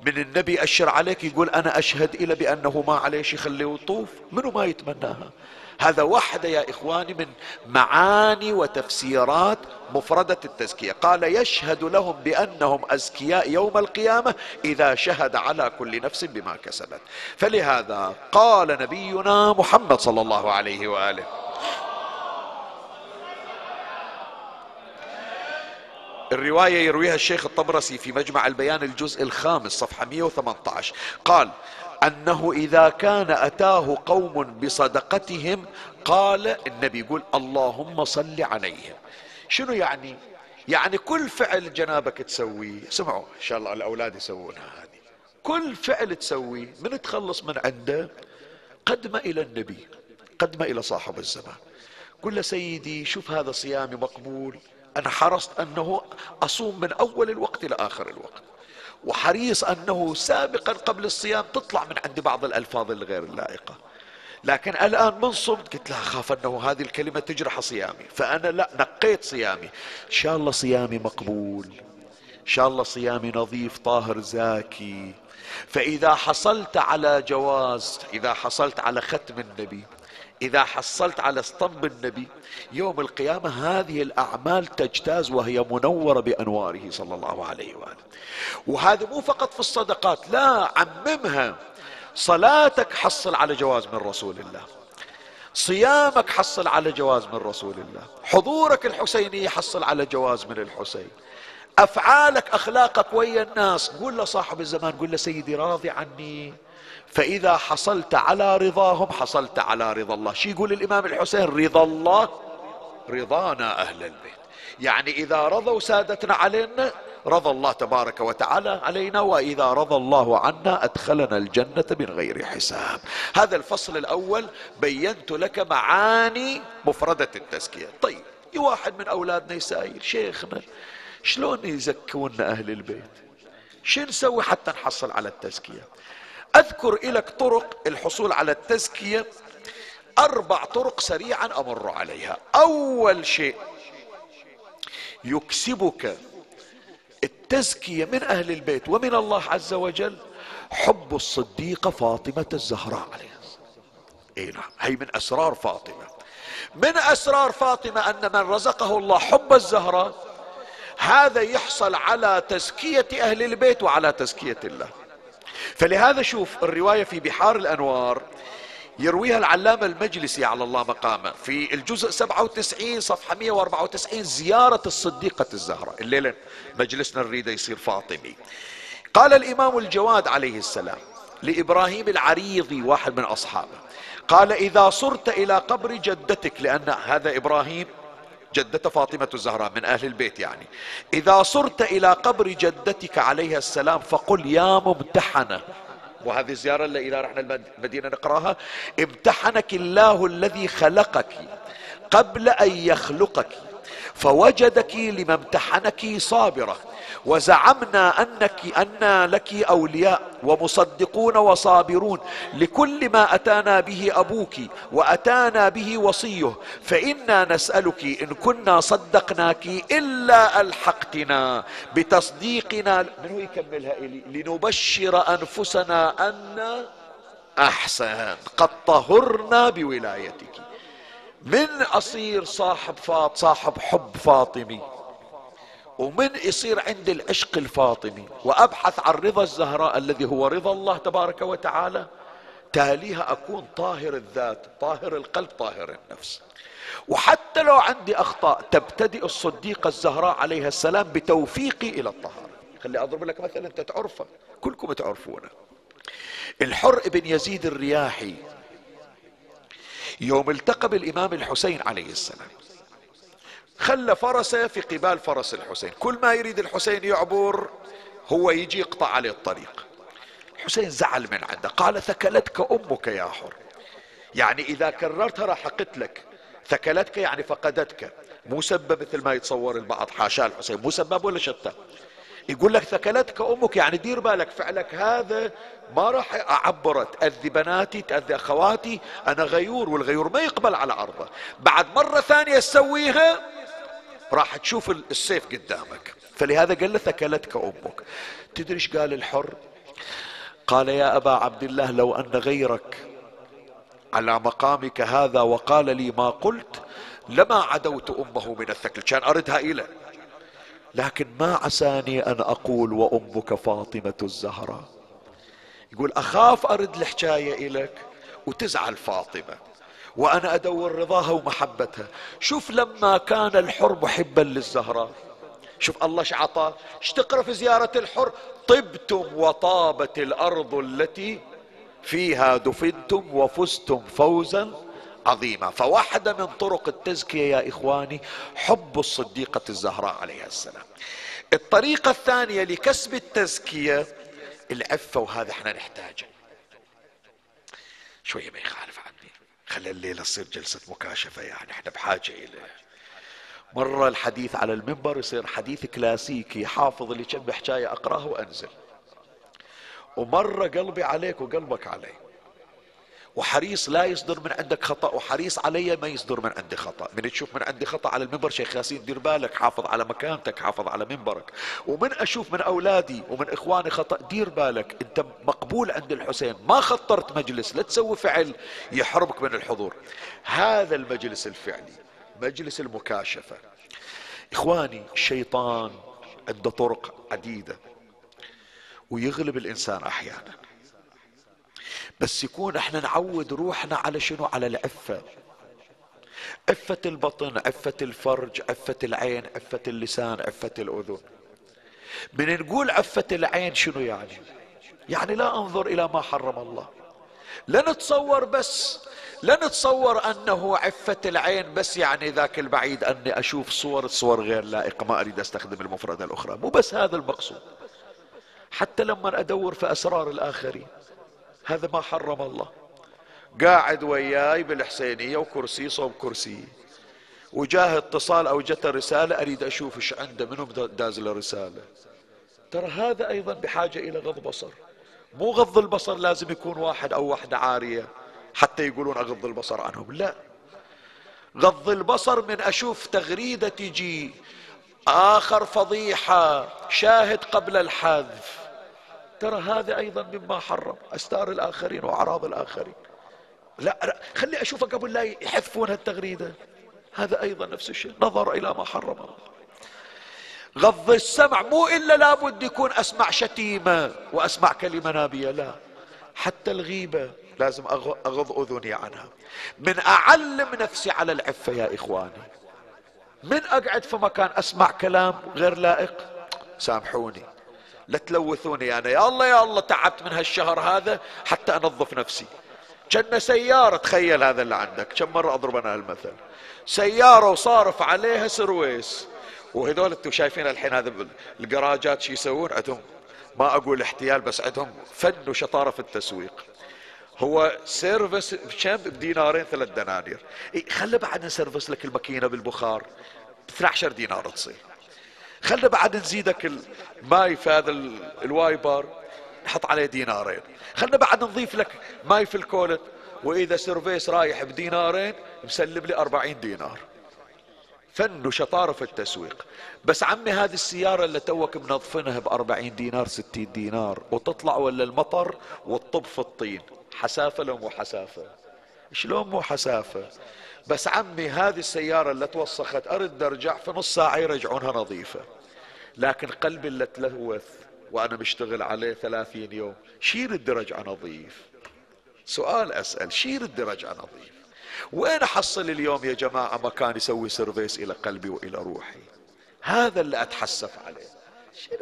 من النبي أشر عليك يقول أنا أشهد إلى بأنه ما عليه شيء خليه يطوف منو ما يتمناها؟ هذا واحدة يا إخواني من معاني وتفسيرات مفردة التزكية. قال يشهد لهم بأنهم أزكياء يوم القيامة إذا شهد على كل نفس بما كسبت. فلهذا قال نبينا محمد صلى الله عليه وآله الرواية يرويها الشيخ الطبرسي في مجمع البيان الجزء الخامس صفحة 118 قال أنه إذا كان أتاه قوم بصدقتهم قال النبي يقول اللهم صل عليهم. شنو يعني؟ يعني كل فعل جنابك تسويه سمعوا إن شاء الله الأولاد يسوونها هذه. كل فعل تسويه من تخلص من عنده قدم إلى النبي قدم إلى صاحب الزمان. قل له سيدي شوف هذا صيامي مقبول أنا حرصت أنه أصوم من أول الوقت إلى آخر الوقت. وحريص أنه سابقا قبل الصيام تطلع من عندي بعض الألفاظ الغير اللائقة. لكن الآن من صمت؟ قلت لا أخاف أنه هذه الكلمة تجرح صيامي. فأنا لا نقيت صيامي. إن شاء الله صيامي مقبول. إن شاء الله صيامي نظيف طاهر زاكي. فإذا حصلت على جواز إذا حصلت على ختم النبي إذا حصلت على اسطمب النبي يوم القيامة هذه الأعمال تجتاز وهي منورة بأنواره صلى الله عليه وآله. وهذا مو فقط في الصدقات لا عممها. صلاتك حصل على جواز من رسول الله. صيامك حصل على جواز من رسول الله. حضورك الحسيني حصل على جواز من الحسين. أفعالك أخلاقك ويا الناس. قول لصاحب الزمان قول له سيدي راضي عني. فإذا حصلت على رضاهم حصلت على رضا الله. شي يقول الإمام الحسين؟ رضا الله رضانا أهل البيت. يعني إذا رضوا سادتنا علينا رضى الله تبارك وتعالى علينا وإذا رضى الله عنا أدخلنا الجنة من غير حساب. هذا الفصل الأول بينت لك معاني مفردة التزكية. طيب واحد من أولادنا يساير شيخنا شلون يزكون أهل البيت؟ شو نسوي حتى نحصل على التزكية؟ أذكر لك طرق الحصول على التزكية. أربع طرق سريعا أمر عليها. أول شيء يكسبك التزكية من أهل البيت ومن الله عز وجل. حب الصديقة فاطمة الزهراء عليها إي نعم هي من أسرار فاطمة. من أسرار فاطمة أن من رزقه الله حب الزهراء هذا يحصل على تزكية أهل البيت وعلى تزكية الله. فلهذا شوف الرواية في بحار الأنوار يرويها العلامة المجلسي على الله مقامه. في الجزء 97 صفحة 194 زيارة الصديقة الزهراء. الليلة مجلسنا نريد يصير فاطمي. قال الإمام الجواد عليه السلام لإبراهيم العريضي واحد من أصحابه قال إذا صرت إلى قبر جدتك لأن هذا إبراهيم جدة فاطمة الزهراء من أهل البيت يعني. إذا صرت إلى قبر جدتك عليها السلام فقل يا ممتحنة. وهذه الزيارة اللي إذا رحنا المدينة نقراها. امتحنك الله الذي خلقك قبل أن يخلقك. فوجدك لما امتحنك صابرة وزعمنا انك أن لك أولياء ومصدقون وصابرون. لكل ما أتانا به أبوك وأتانا به وصيه. فإنا نسألك إن كنا صدقناك إلا ألحقتنا بتصديقنا. من هو يكملها إلي لنبشر أنفسنا أن أحسن. قد طهرنا بولايتك. من أصير صاحب فاط صاحب حب فاطمي ومن يصير عندي العشق الفاطمي وأبحث عن رضا الزهراء الذي هو رضا الله تبارك وتعالى تاليها أكون طاهر الذات طاهر القلب طاهر النفس. وحتى لو عندي أخطاء تبتدئ الصديقة الزهراء عليها السلام بتوفيقي إلى الطهارة. خلي أضرب لك مثلا انت تعرفه كلكم تعرفونه. الحر بن يزيد الرياحي يوم التقى بالإمام الحسين عليه السلام. خلى فرسه في قبال فرس الحسين. كل ما يريد الحسين يعبر هو يجي يقطع عليه الطريق. الحسين زعل من عنده قال ثكلتك أمك يا حر. يعني إذا كررتها راح اقتلك ثكلتك يعني فقدتك. مو سبب مثل ما يتصور البعض حاشا الحسين. مو سبب ولا شتى. يقول لك ثكلتك أمك يعني دير بالك فعلك هذا ما راح اعبره تاذي بناتي تأذي أخواتي أنا غيور والغيور ما يقبل على عرضه. بعد مرة ثانية تسويها؟ راح تشوف السيف قدامك. فلهذا قال له ثكلتك أمك. تدري إيش قال الحر؟ قال يا أبا عبد الله لو أن غيرك على مقامك هذا وقال لي ما قلت لما عدوت أمه من الثكل كان أردها اليه لكن ما عساني أن أقول وأمك فاطمة الزهراء. يقول أخاف أرد الحكاية إلك وتزعل فاطمة وأنا أدور رضاها ومحبتها. شوف لما كان الحر محبا للزهراء. شوف الله إيش عطى إيش تقرأ في زيارة الحر؟ طبتم وطابت الأرض التي فيها دفنتم وفزتم فوزا عظيما فواحدة من طرق التزكية يا إخواني حب الصديقة الزهراء عليها السلام. الطريقة الثانية لكسب التزكية العفة وهذا إحنا نحتاجه. شوية ما يخالف عني. خلي الليلة تصير جلسة مكاشفة يعني إحنا بحاجة إليه مرة الحديث على المنبر يصير حديث كلاسيكي حافظ اللي كم حكاية أقرأه وأنزل. ومرة قلبي عليك وقلبك علي. وحريص لا يصدر من عندك خطأ وحريص علي ما يصدر من عندي خطأ. من تشوف من عندي خطأ على المنبر شيخ ياسين دير بالك حافظ على مكانتك حافظ على منبرك. ومن أشوف من أولادي ومن إخواني خطأ دير بالك أنت مقبول عند الحسين. ما خطرت مجلس لا تسوي فعل يحرمك من الحضور. هذا المجلس الفعلي مجلس المكاشفة. إخواني الشيطان عنده طرق عديدة ويغلب الإنسان أحيانا. بس يكون إحنا نعود روحنا على شنو؟ على العفة. عفة البطن عفة الفرج عفة العين عفة اللسان عفة الأذن. من نقول عفة العين شنو يعني؟ يعني لا انظر إلى ما حرم الله. لا نتصور بس لا نتصور أنه عفة العين بس يعني ذاك البعيد أني أشوف صور صور غير لائقة ما أريد أستخدم المفردة الأخرى. مو بس هذا المقصود. حتى لما أدور في أسرار الآخرين هذا ما حرم الله. قاعد وياي بالحسينية وكرسي صوب كرسي. وجاه اتصال أو جت رسالة أريد أشوف إيش عنده منهم داز له رسالة. ترى هذا أيضا بحاجة إلى غض بصر. مو غض البصر لازم يكون واحد أو واحدة عارية حتى يقولون أغض البصر عنهم لا. غض البصر من أشوف تغريدة تجي. آخر فضيحة شاهد قبل الحذف. ترى هذا أيضا مما حرم أستار الآخرين وأعراض الآخرين. لا خلي أشوفه قبل لا يحذفون هالتغريدة. هذا أيضا نفس الشيء نظر إلى ما حرم الله غض السمع مو إلا لابد يكون أسمع شتيمة وأسمع كلمة نابية لا. حتى الغيبة لازم أغض أذني عنها. من اعلم نفسي على العفة يا إخواني. من أقعد في مكان أسمع كلام غير لائق؟ سامحوني. لا تلوثوني أنا يا الله يا الله تعبت من هالشهر هذا حتى أنظف نفسي. كأن سيارة تخيل هذا اللي عندك. كم مرة أضرب أنا هالمثل؟ سيارة وصارف عليها service. وهذول أنتم شايفين الحين هذا الجراجات شو يسوون؟ عندهم ما أقول احتيال بس عندهم فن وشطارة في التسويق. هو service بكم بدينارين ثلاث دنانير. إيه خلي بعد نسيرفس لك الماكينة بالبخار. ب 12 دينار تصير. خلي بعد نزيدك الماي في هذا ال wiper نحط عليه دينارين. خلنا بعد نضيف لك ماي في ال coolant وإذا service رايح بدينارين مسلم لي 40 دينار. فن وشطارة في التسويق. بس عمي هذه السيارة اللي توك منظفنها بأربعين دينار ستين دينار وتطلع إلا المطر وتطب في الطين. حسافة لو مو حسافة. شلون مو حسافة؟ بس عمي هذه السيارة اللي توسخت أرد أرجع في نص ساعة يرجعونها نظيفة. لكن قلبي اللي تلوث وأنا مشتغل عليه ثلاثين يوم شير الدرج نظيف سؤال أسأل شير الدرج نظيف وين أحصل اليوم يا جماعة مكان يسوي service إلى قلبي وإلى روحي؟ هذا اللي أتحسف عليه.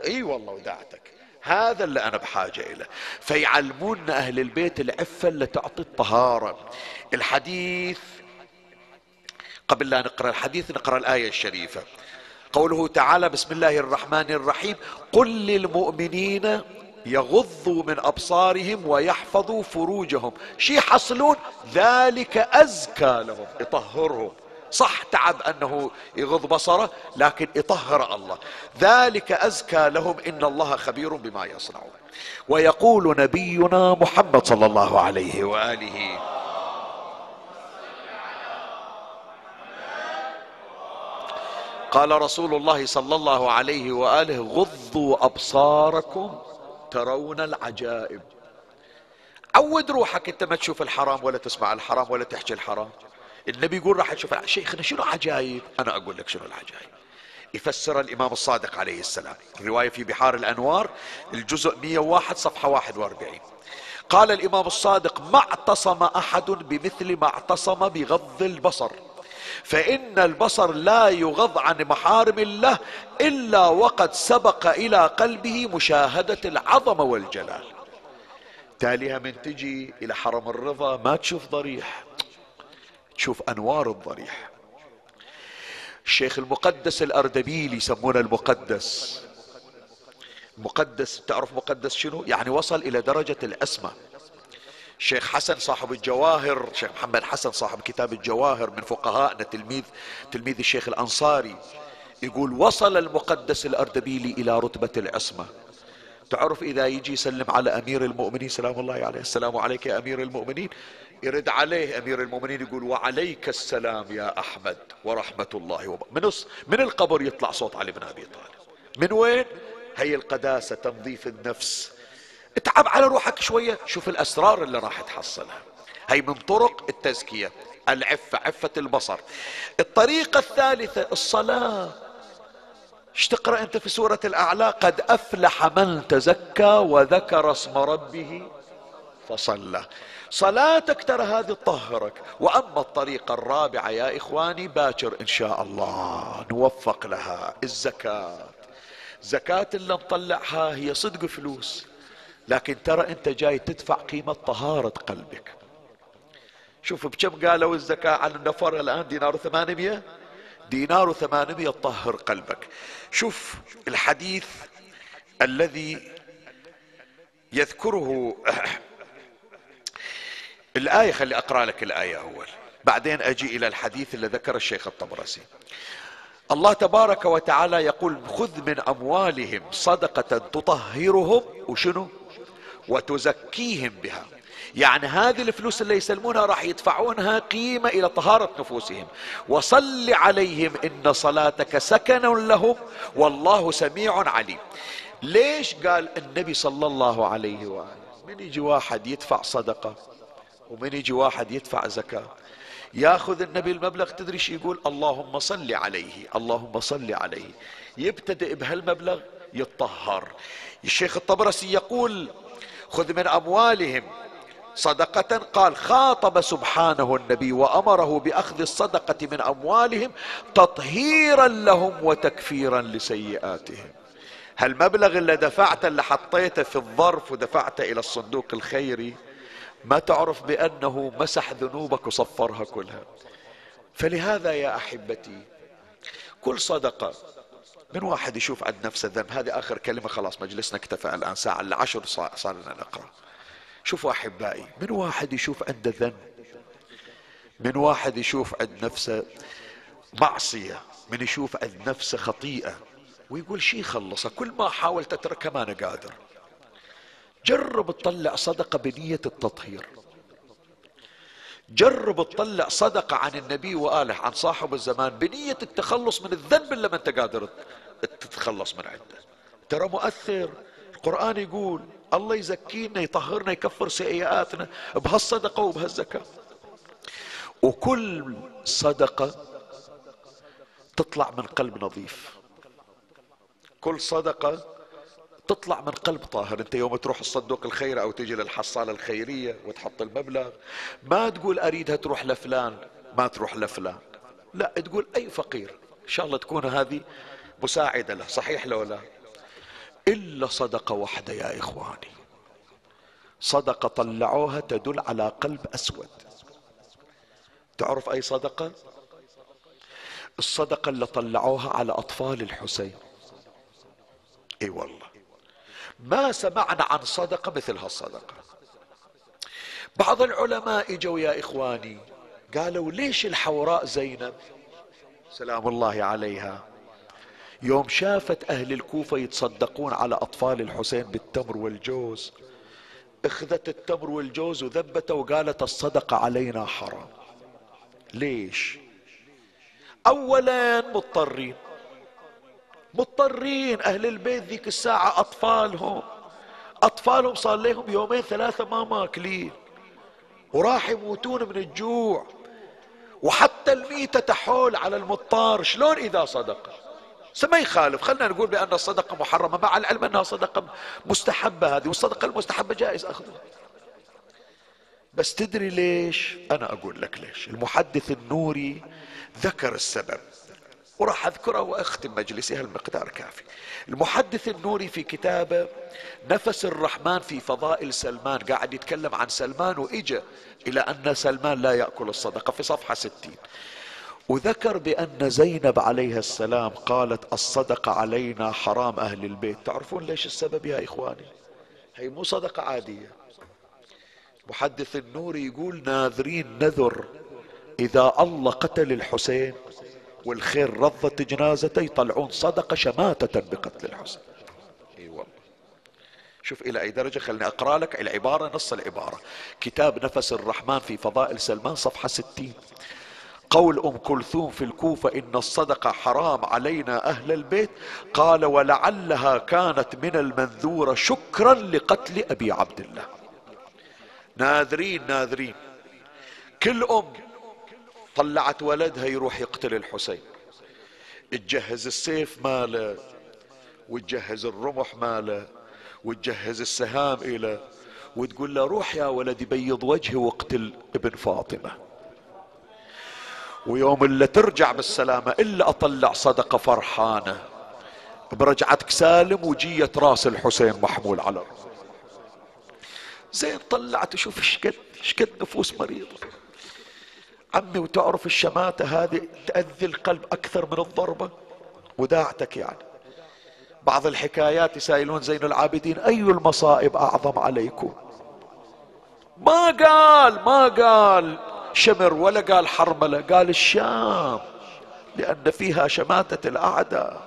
إي والله ودعتك هذا اللي أنا بحاجة إليه. فيعلمون أهل البيت العفة اللي تعطي الطهارة. الحديث قبل لا نقرأ الحديث نقرأ الآية الشريفة. قوله تعالى بسم الله الرحمن الرحيم قل للمؤمنين يغضوا من أبصارهم ويحفظوا فروجهم شي يحصلون ذلك أزكى لهم يطهرهم صح تعب أنه يغض بصره لكن يطهر الله ذلك أزكى لهم إن الله خبير بما يصنعون ويقول نبينا محمد صلى الله عليه وآله قال رسول الله صلى الله عليه وآله غضوا أبصاركم ترون العجائب. عود روحك أنت ما تشوف الحرام ولا تسمع الحرام ولا تحكي الحرام. النبي يقول راح تشوف شيخنا شنو عجائب أنا أقول لك شنو العجائب يفسر الإمام الصادق عليه السلام الرواية في بحار الأنوار الجزء 101 صفحة 41 قال الإمام الصادق ما اعتصم أحد بمثل ما اعتصم بغض البصر. فإن البصر لا يغض عن محارم الله إلا وقد سبق إلى قلبه مشاهدة العظمة والجلال. تاليها من تجي إلى حرم الرضا ما تشوف ضريح تشوف أنوار الضريح. الشيخ المقدس الأردبيلي يسمونه المقدس. مقدس تعرف مقدس شنو؟ يعني وصل إلى درجة الاسمى الشيخ حسن صاحب الجواهر الشيخ محمد حسن صاحب كتاب الجواهر من فقهائنا تلميذ تلميذ الشيخ الأنصاري. يقول وصل المقدس الاردبيلي إلى رتبة العصمة. تعرف إذا يجي يسلم على أمير المؤمنين سلام الله عليه السلام عليك يا أمير المؤمنين. يرد عليه أمير المؤمنين يقول وعليك السلام يا أحمد ورحمة الله من, من القبر يطلع صوت علي بن أبي طالب؟ من وين؟ هي القداسة تنظيف النفس. اتعب على روحك شوية. شوف الأسرار اللي راح تحصلها. هي من طرق التزكية. العفة عفة البصر. الطريقة الثالثة الصلاة. إيش تقرأ أنت في سورة الأعلى؟ قد أفلح من تزكى وذكر اسم ربه فصلى. صلاتك ترى هذه تطهرك وأما الطريقة الرابعة يا إخواني باكر إن شاء الله. نوفق لها. الزكاة. زكاة اللي نطلعها هي صدق فلوس. لكن ترى انت جاي تدفع قيمة طهارة قلبك. شوف بكم قالوا الزكاة على النفر الآن دينار ثمانمية؟ دينار ثمانمية طهر قلبك. شوف الحديث الذي يذكره الآية خلي أقرأ لك الآية أول. بعدين أجي إلى الحديث اللي ذكر الشيخ الطبرسي. الله تبارك وتعالى يقول خذ من أموالهم صدقة تطهرهم. وشنو؟ وتزكيهم بها. يعني هذه الفلوس اللي يسلمونها راح يدفعونها قيمة إلى طهارة نفوسهم. وصل عليهم إن صلاتك سكن لهم والله سميع عليم. ليش قال النبي صلى الله عليه وآله؟ من يجي واحد يدفع صدقة ومن يجي واحد يدفع زكاة. ياخذ النبي المبلغ تدري شو يقول؟ اللهم صل عليه اللهم صل عليه. يبتدئ بهالمبلغ يتطهر. الشيخ الطبرسي يقول خذ من أموالهم. صدقة قال خاطب سبحانه النبي وأمره بأخذ الصدقة من أموالهم تطهيرا لهم وتكفيرا لسيئاتهم. هالمبلغ اللي دفعته اللي حطيته في الظرف ودفعته إلى الصندوق الخيري ما تعرف بأنه مسح ذنوبك وصفرها كلها. فلهذا يا أحبتي كل صدقة من واحد يشوف عند نفسه ذنب هذه آخر كلمة خلاص مجلسنا اكتفى الآن ساعة العشر صار لنا نقرأ. شوفوا أحبائي من واحد يشوف عنده ذنب من واحد يشوف عند نفسه معصية؟ من يشوف عند نفسه خطيئة؟ ويقول شي خلصه كل ما حاولت اتركها ما أنا قادر. جرب تطلع صدقة بنية التطهير. جرب تطلع صدقة عن النبي وآله عن صاحب الزمان بنية التخلص من الذنب اللي ما أنت قادر تتخلص من عنده. ترى مؤثر. القرآن يقول الله يزكينا يطهرنا يكفر سيئاتنا بهالصدقة وبهالزكاة. وكل صدقة تطلع من قلب نظيف. كل صدقة تطلع من قلب طاهر. انت يوم تروح الصندوق الخير أو تجي للحصالة الخيرية وتحط المبلغ ما تقول أريدها تروح لفلان ما تروح لفلان. لا تقول أي فقير. إن شاء الله تكون هذه مساعدة له صحيح لو لا؟ إلا صدقة واحدة يا إخواني. صدقة طلعوها تدل على قلب أسود. تعرف أي صدقة؟ الصدقة اللي طلعوها على أطفال الحسين. إي والله. ما سمعنا عن صدقة مثل هالصدقة. بعض العلماء اجوا يا اخواني قالوا ليش الحوراء زينب؟ سلام الله عليها. يوم شافت أهل الكوفة يتصدقون على اطفال الحسين بالتمر والجوز اخذت التمر والجوز وذبته وقالت الصدقة علينا حرام. ليش؟ اولا مضطرين. مضطرين أهل البيت ذيك الساعة أطفالهم. أطفالهم صار لهم يومين ثلاثة ما ماكلين. وراح يموتون من الجوع. وحتى الميتة تحول على المضطر شلون إذا صدق؟ ما يخالف. خلنا نقول بأن الصدقة محرمة. مع العلم أنها صدقة مستحبة هذه. والصدقة المستحبة جائز اخذها بس تدري ليش؟ أنا أقول لك ليش. المحدث النوري ذكر السبب. وراح أذكره وأختم مجلسي هالمقدار كافي. المحدث النوري في كتابه نفس الرحمن في فضائل سلمان. قاعد يتكلم عن سلمان وإجا إلى أن سلمان لا يأكل الصدقة في صفحة ستين. وذكر بأن زينب عليها السلام قالت الصدقة علينا حرام أهل البيت. تعرفون ليش السبب يا إخواني؟ هي مو صدقة عادية. محدث النوري يقول ناذرين نذر إذا الله قتل الحسين والخير رضت جنازته يطلعون صدقة شماتة بقتل الحسين اي والله شوف إلى أي درجة؟ خليني أقرأ لك. العبارة نص العبارة. كتاب نفس الرحمن في فضائل سلمان صفحة ستين. قول أم كلثوم في الكوفة إن الصدقة حرام علينا أهل البيت. قال ولعلها كانت من المنذورة شكرا لقتل أبي عبد الله. ناذرين ناذرين. كل أم طلعت ولدها يروح يقتل الحسين. تجهز السيف ماله وتجهز الرمح ماله وتجهز السهام إلى وتقول له روح يا ولدي بيض وجهي واقتل ابن فاطمة. ويوم اللي ترجع بالسلامة إلا أطلع صدقة فرحانة. برجعتك سالم وجيت راس الحسين محمول على زين طلعت شوف شقد شقد نفوس مريضة. عمي وتعرف الشماتة هذه تأذي القلب أكثر من الضربة؟ وداعتك يعني. بعض الحكايات يسائلون زين العابدين أي المصائب أعظم عليكم؟ ما قال ما قال شمر ولا قال حرملة قال الشام لأن فيها شماتة الأعداء.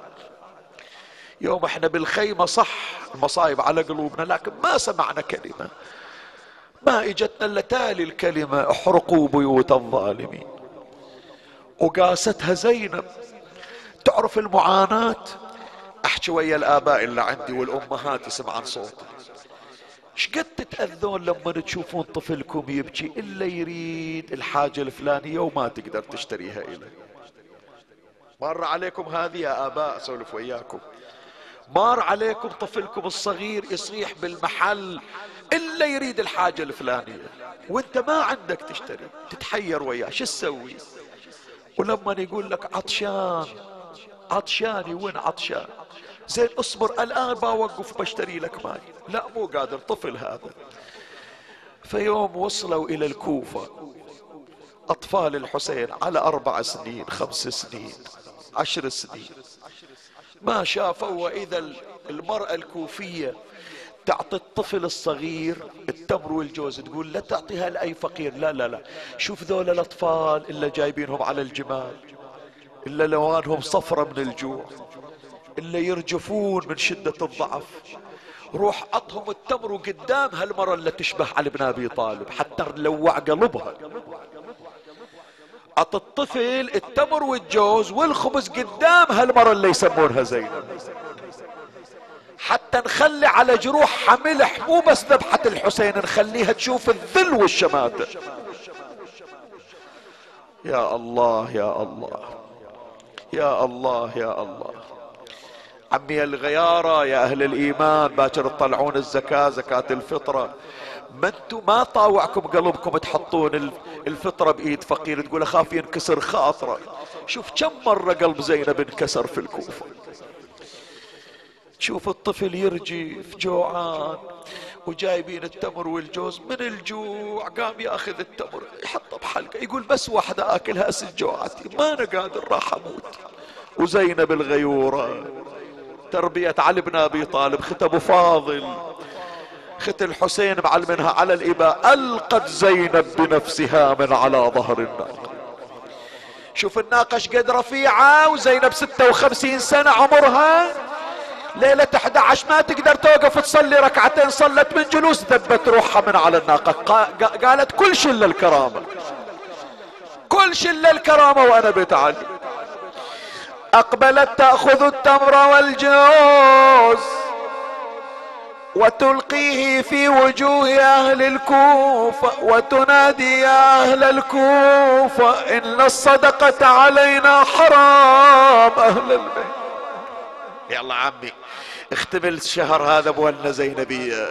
يوم إحنا بالخيمة صح المصايب على قلوبنا لكن ما سمعنا كلمة. ما اجتنا الا تالي الكلمة احرقوا بيوت الظالمين. وقاستها زينب. تعرف المعاناة؟ احكي ويا الآباء اللي عندي والأمهات يسمعن صوتي شقد تتأذون لما تشوفون طفلكم يبكي إلا يريد الحاجة الفلانية وما تقدر تشتريها إليه مر عليكم هذه يا آباء؟ أسولف وياكم. مر عليكم طفلكم الصغير يصيح بالمحل إلا يريد الحاجة الفلانية. وأنت ما عندك تشتري تتحير وياه شو تسوي؟ ولما يقول لك عطشان عطشاني وين عطشان؟ زين اصبر الآن بوقف بشتري لك ماي. لا مو قادر طفل هذا. فيوم وصلوا إلى الكوفة أطفال الحسين على أربع سنين خمس سنين عشر سنين. ما شافوا وإذا المرأة الكوفية تعطي الطفل الصغير التمر والجوز تقول لا تعطيها لأي فقير. لا لا لا. شوف ذول الأطفال إلا جايبينهم على الجمال إلا لوانهم صفرة من الجوع إلا يرجفون من شدة الضعف. روح عطهم التمر قدام هالمرة اللي تشبه علي بن أبي طالب حتى نلوع قلبها. عط الطفل التمر والجوز والخبز قدام هالمرة اللي يسمونها زينب. حتى نخلي على جروح ملح مو بس ذبحة الحسين نخليها تشوف الذل والشماتة. يا الله يا الله يا الله يا الله. عمي الغيارة يا أهل الإيمان باكر تطلعون الزكاة زكاة الفطرة. ما أنتم ما طاوعكم قلبكم تحطون الفطرة بإيد فقير تقول أخاف ينكسر خاطره شوف كم مرة قلب زينب انكسر في الكوفة. تشوف الطفل يرجف جوعان وجايبين التمر والجوز من الجوع قام ياخذ التمر يحطه بحلقة يقول بس واحدة آكلها أسد جوعتي ما أنا قادر راح أموت. وزينب الغيورة تربية علي بن أبي طالب خت أبو فاضل خت الحسين معلمنها على الإباء ألقت زينب بنفسها من على ظهر الناقة. شوف الناقه قد رفيعة وزينب 56 سنة عمرها. ليلة 11 ما تقدر توقف تصلي ركعتين صلت من جلوس ذبت روحها من على الناقة. قالت كل شيء للكرامة كل شيء للكرامة وأنا بتعلم أقبلت تأخذ التمر والجوز وتلقيه في وجوه أهل الكوفة وتنادي يا أهل الكوفة إن الصدقة علينا حرام أهل البيت. يلا عمي. اختبل الشهر هذا بولنا زينبية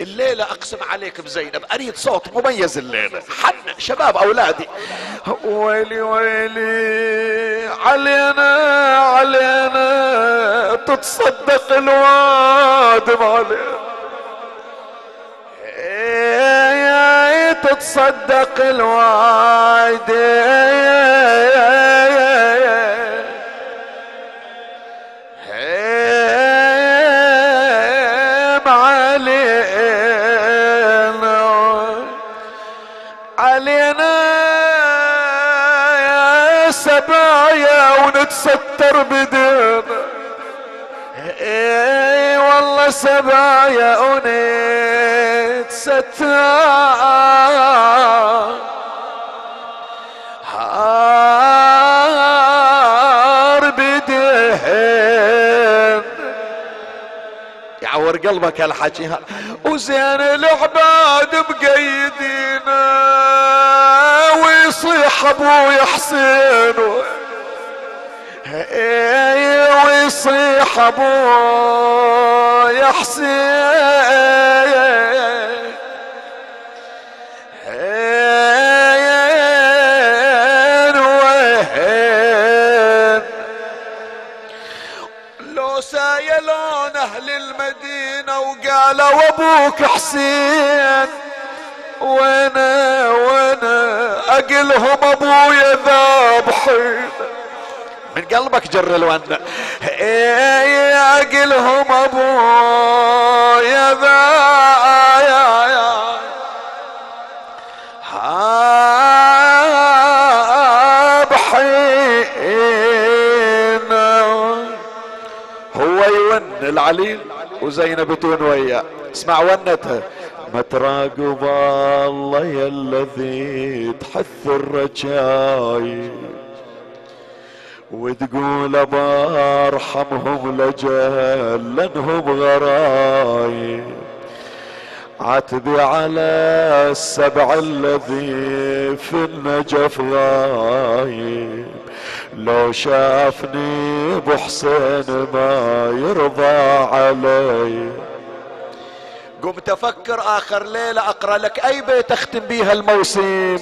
الليلة أقسم عليك بزينب أريد صوت مميز الليلة. حن شباب أولادي. ويلي ويلي علينا علينا تتصدق الوادم علينا تتصدق الوادم ونتستر بدينا اي والله سبايا ونتستر هار بدهن يعور قلبك هالحكي وزين العباد مقيدينا ويصيح أبوي حسين ويصيح ابو يا حسين. وين لو أهل المدينة وقالوا أبوك حسين وأنا وأنا أقلهم أبويا ذابحين من قلبك جر الونة إيه اقلهم ابويا ذابحين هو يون العليل وزينب وياه اسمع ونتها ما تراقب الله يا الذي تحث الرجاي وتقول أرحمهم لجل لانهم غراي. عتبي على السبع الذي في النجف غايب. لو شافني أبو حسين ما يرضى علي. قمت أفكر آخر ليلة أقرأ لك أي بيت أختم بيها الموسم.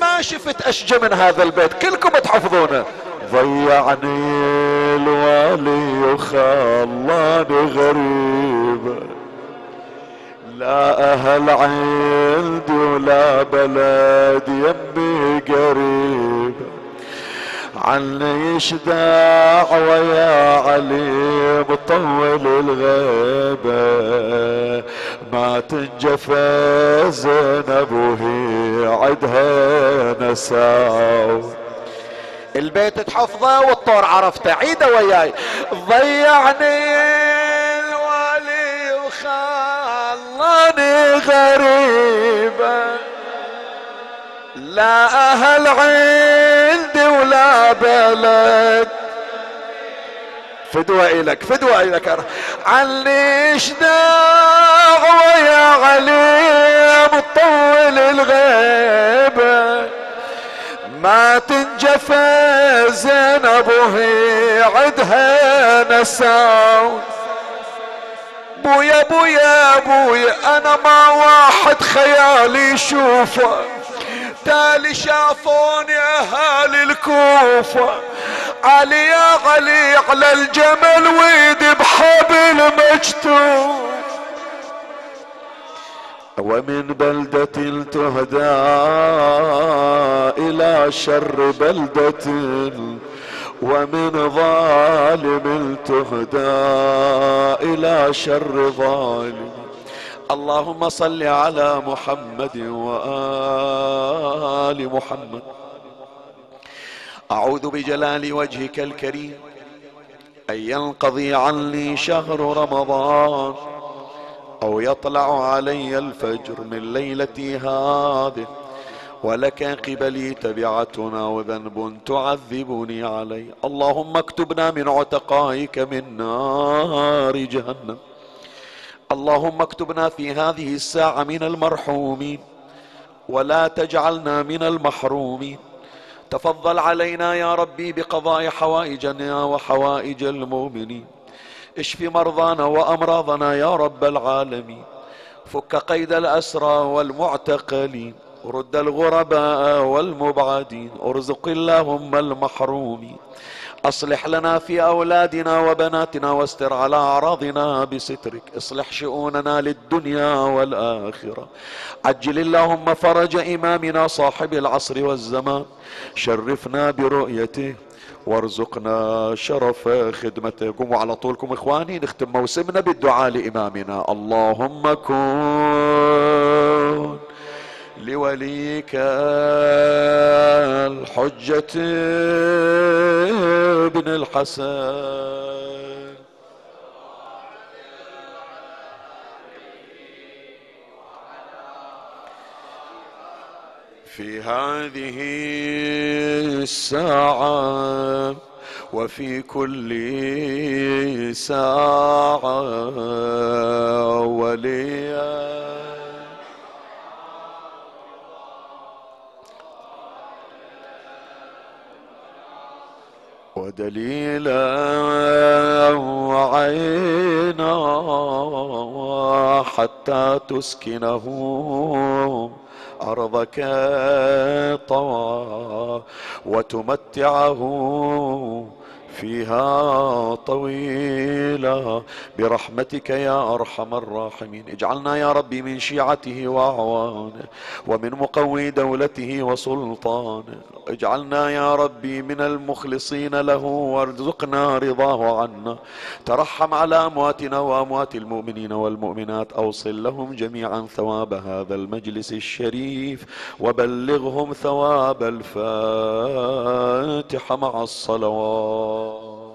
ما شفت اشجى من هذا البيت. كلكم تحفظونه. ضيعني الوالي وخلاني غريب لا أهل عندي ولا بلد يمي قريب. عني يشدع ويا علي مطول الغيبة. ما تنجفى زينب وهي عدها نساو. البيت تحفظه والطور عرفته. عيده وياي. ضيعني الوالي وخلاني غريبه لا أهل عندي ولا بلد. فدوة إلك فدوة إلك. عليش دعوة يا علي مطول الغيبة. ما تنجفى زينب وهي عدها نساو بويا بويا بويا أنا ما واحد خيالي يشوفه بالتالي شافوني أهالي الكوفة. علي يا علي على الجمل ويدي بحبل مجتوب ومن بلدة تهدى إلى شر بلدة ومن ظالم تهدى إلى شر ظالم. اللهم صل على محمد وآل محمد. أعوذ بجلال وجهك الكريم أن ينقضي عني شهر رمضان. أو يطلع علي الفجر من ليلتي هذه ولك قبلي تبعتنا وذنب تعذبني عليه اللهم اكتبنا من عتقائك من نار جهنم. اللهم اكتبنا في هذه الساعة من المرحومين ولا تجعلنا من المحرومين. تفضل علينا يا ربي بقضاء حوائجنا وحوائج المؤمنين. اشف مرضانا وأمراضنا يا رب العالمين. فك قيد الأسرى والمعتقلين رد الغرباء والمبعدين ارزق اللهم المحرومين. أصلح لنا في أولادنا وبناتنا واستر على أعراضنا بسترك. اصلح شؤوننا للدنيا والآخرة. عجل اللهم فرج إمامنا صاحب العصر والزمان. شرفنا برؤيته. وارزقنا شرف خدمته قوموا على طولكم إخواني نختم موسمنا بالدعاء لإمامنا. اللهم كن لوليك الحجة ابن الحسن. في هذه الساعة وفي كل ساعة وليا. ودليلا وعينا حتى تسكنه أرضك طوى وتمتعه فيها طويلة برحمتك يا أرحم الراحمين. اجعلنا يا ربي من شيعته وأعوانه ومن مقوي دولته وسلطانه. اجعلنا يا ربي من المخلصين له وارزقنا رضاه عنا. ترحم على أمواتنا وأموات المؤمنين والمؤمنات. أوصل لهم جميعا ثواب هذا المجلس الشريف وبلغهم ثواب الفاتحة مع الصلوات. pero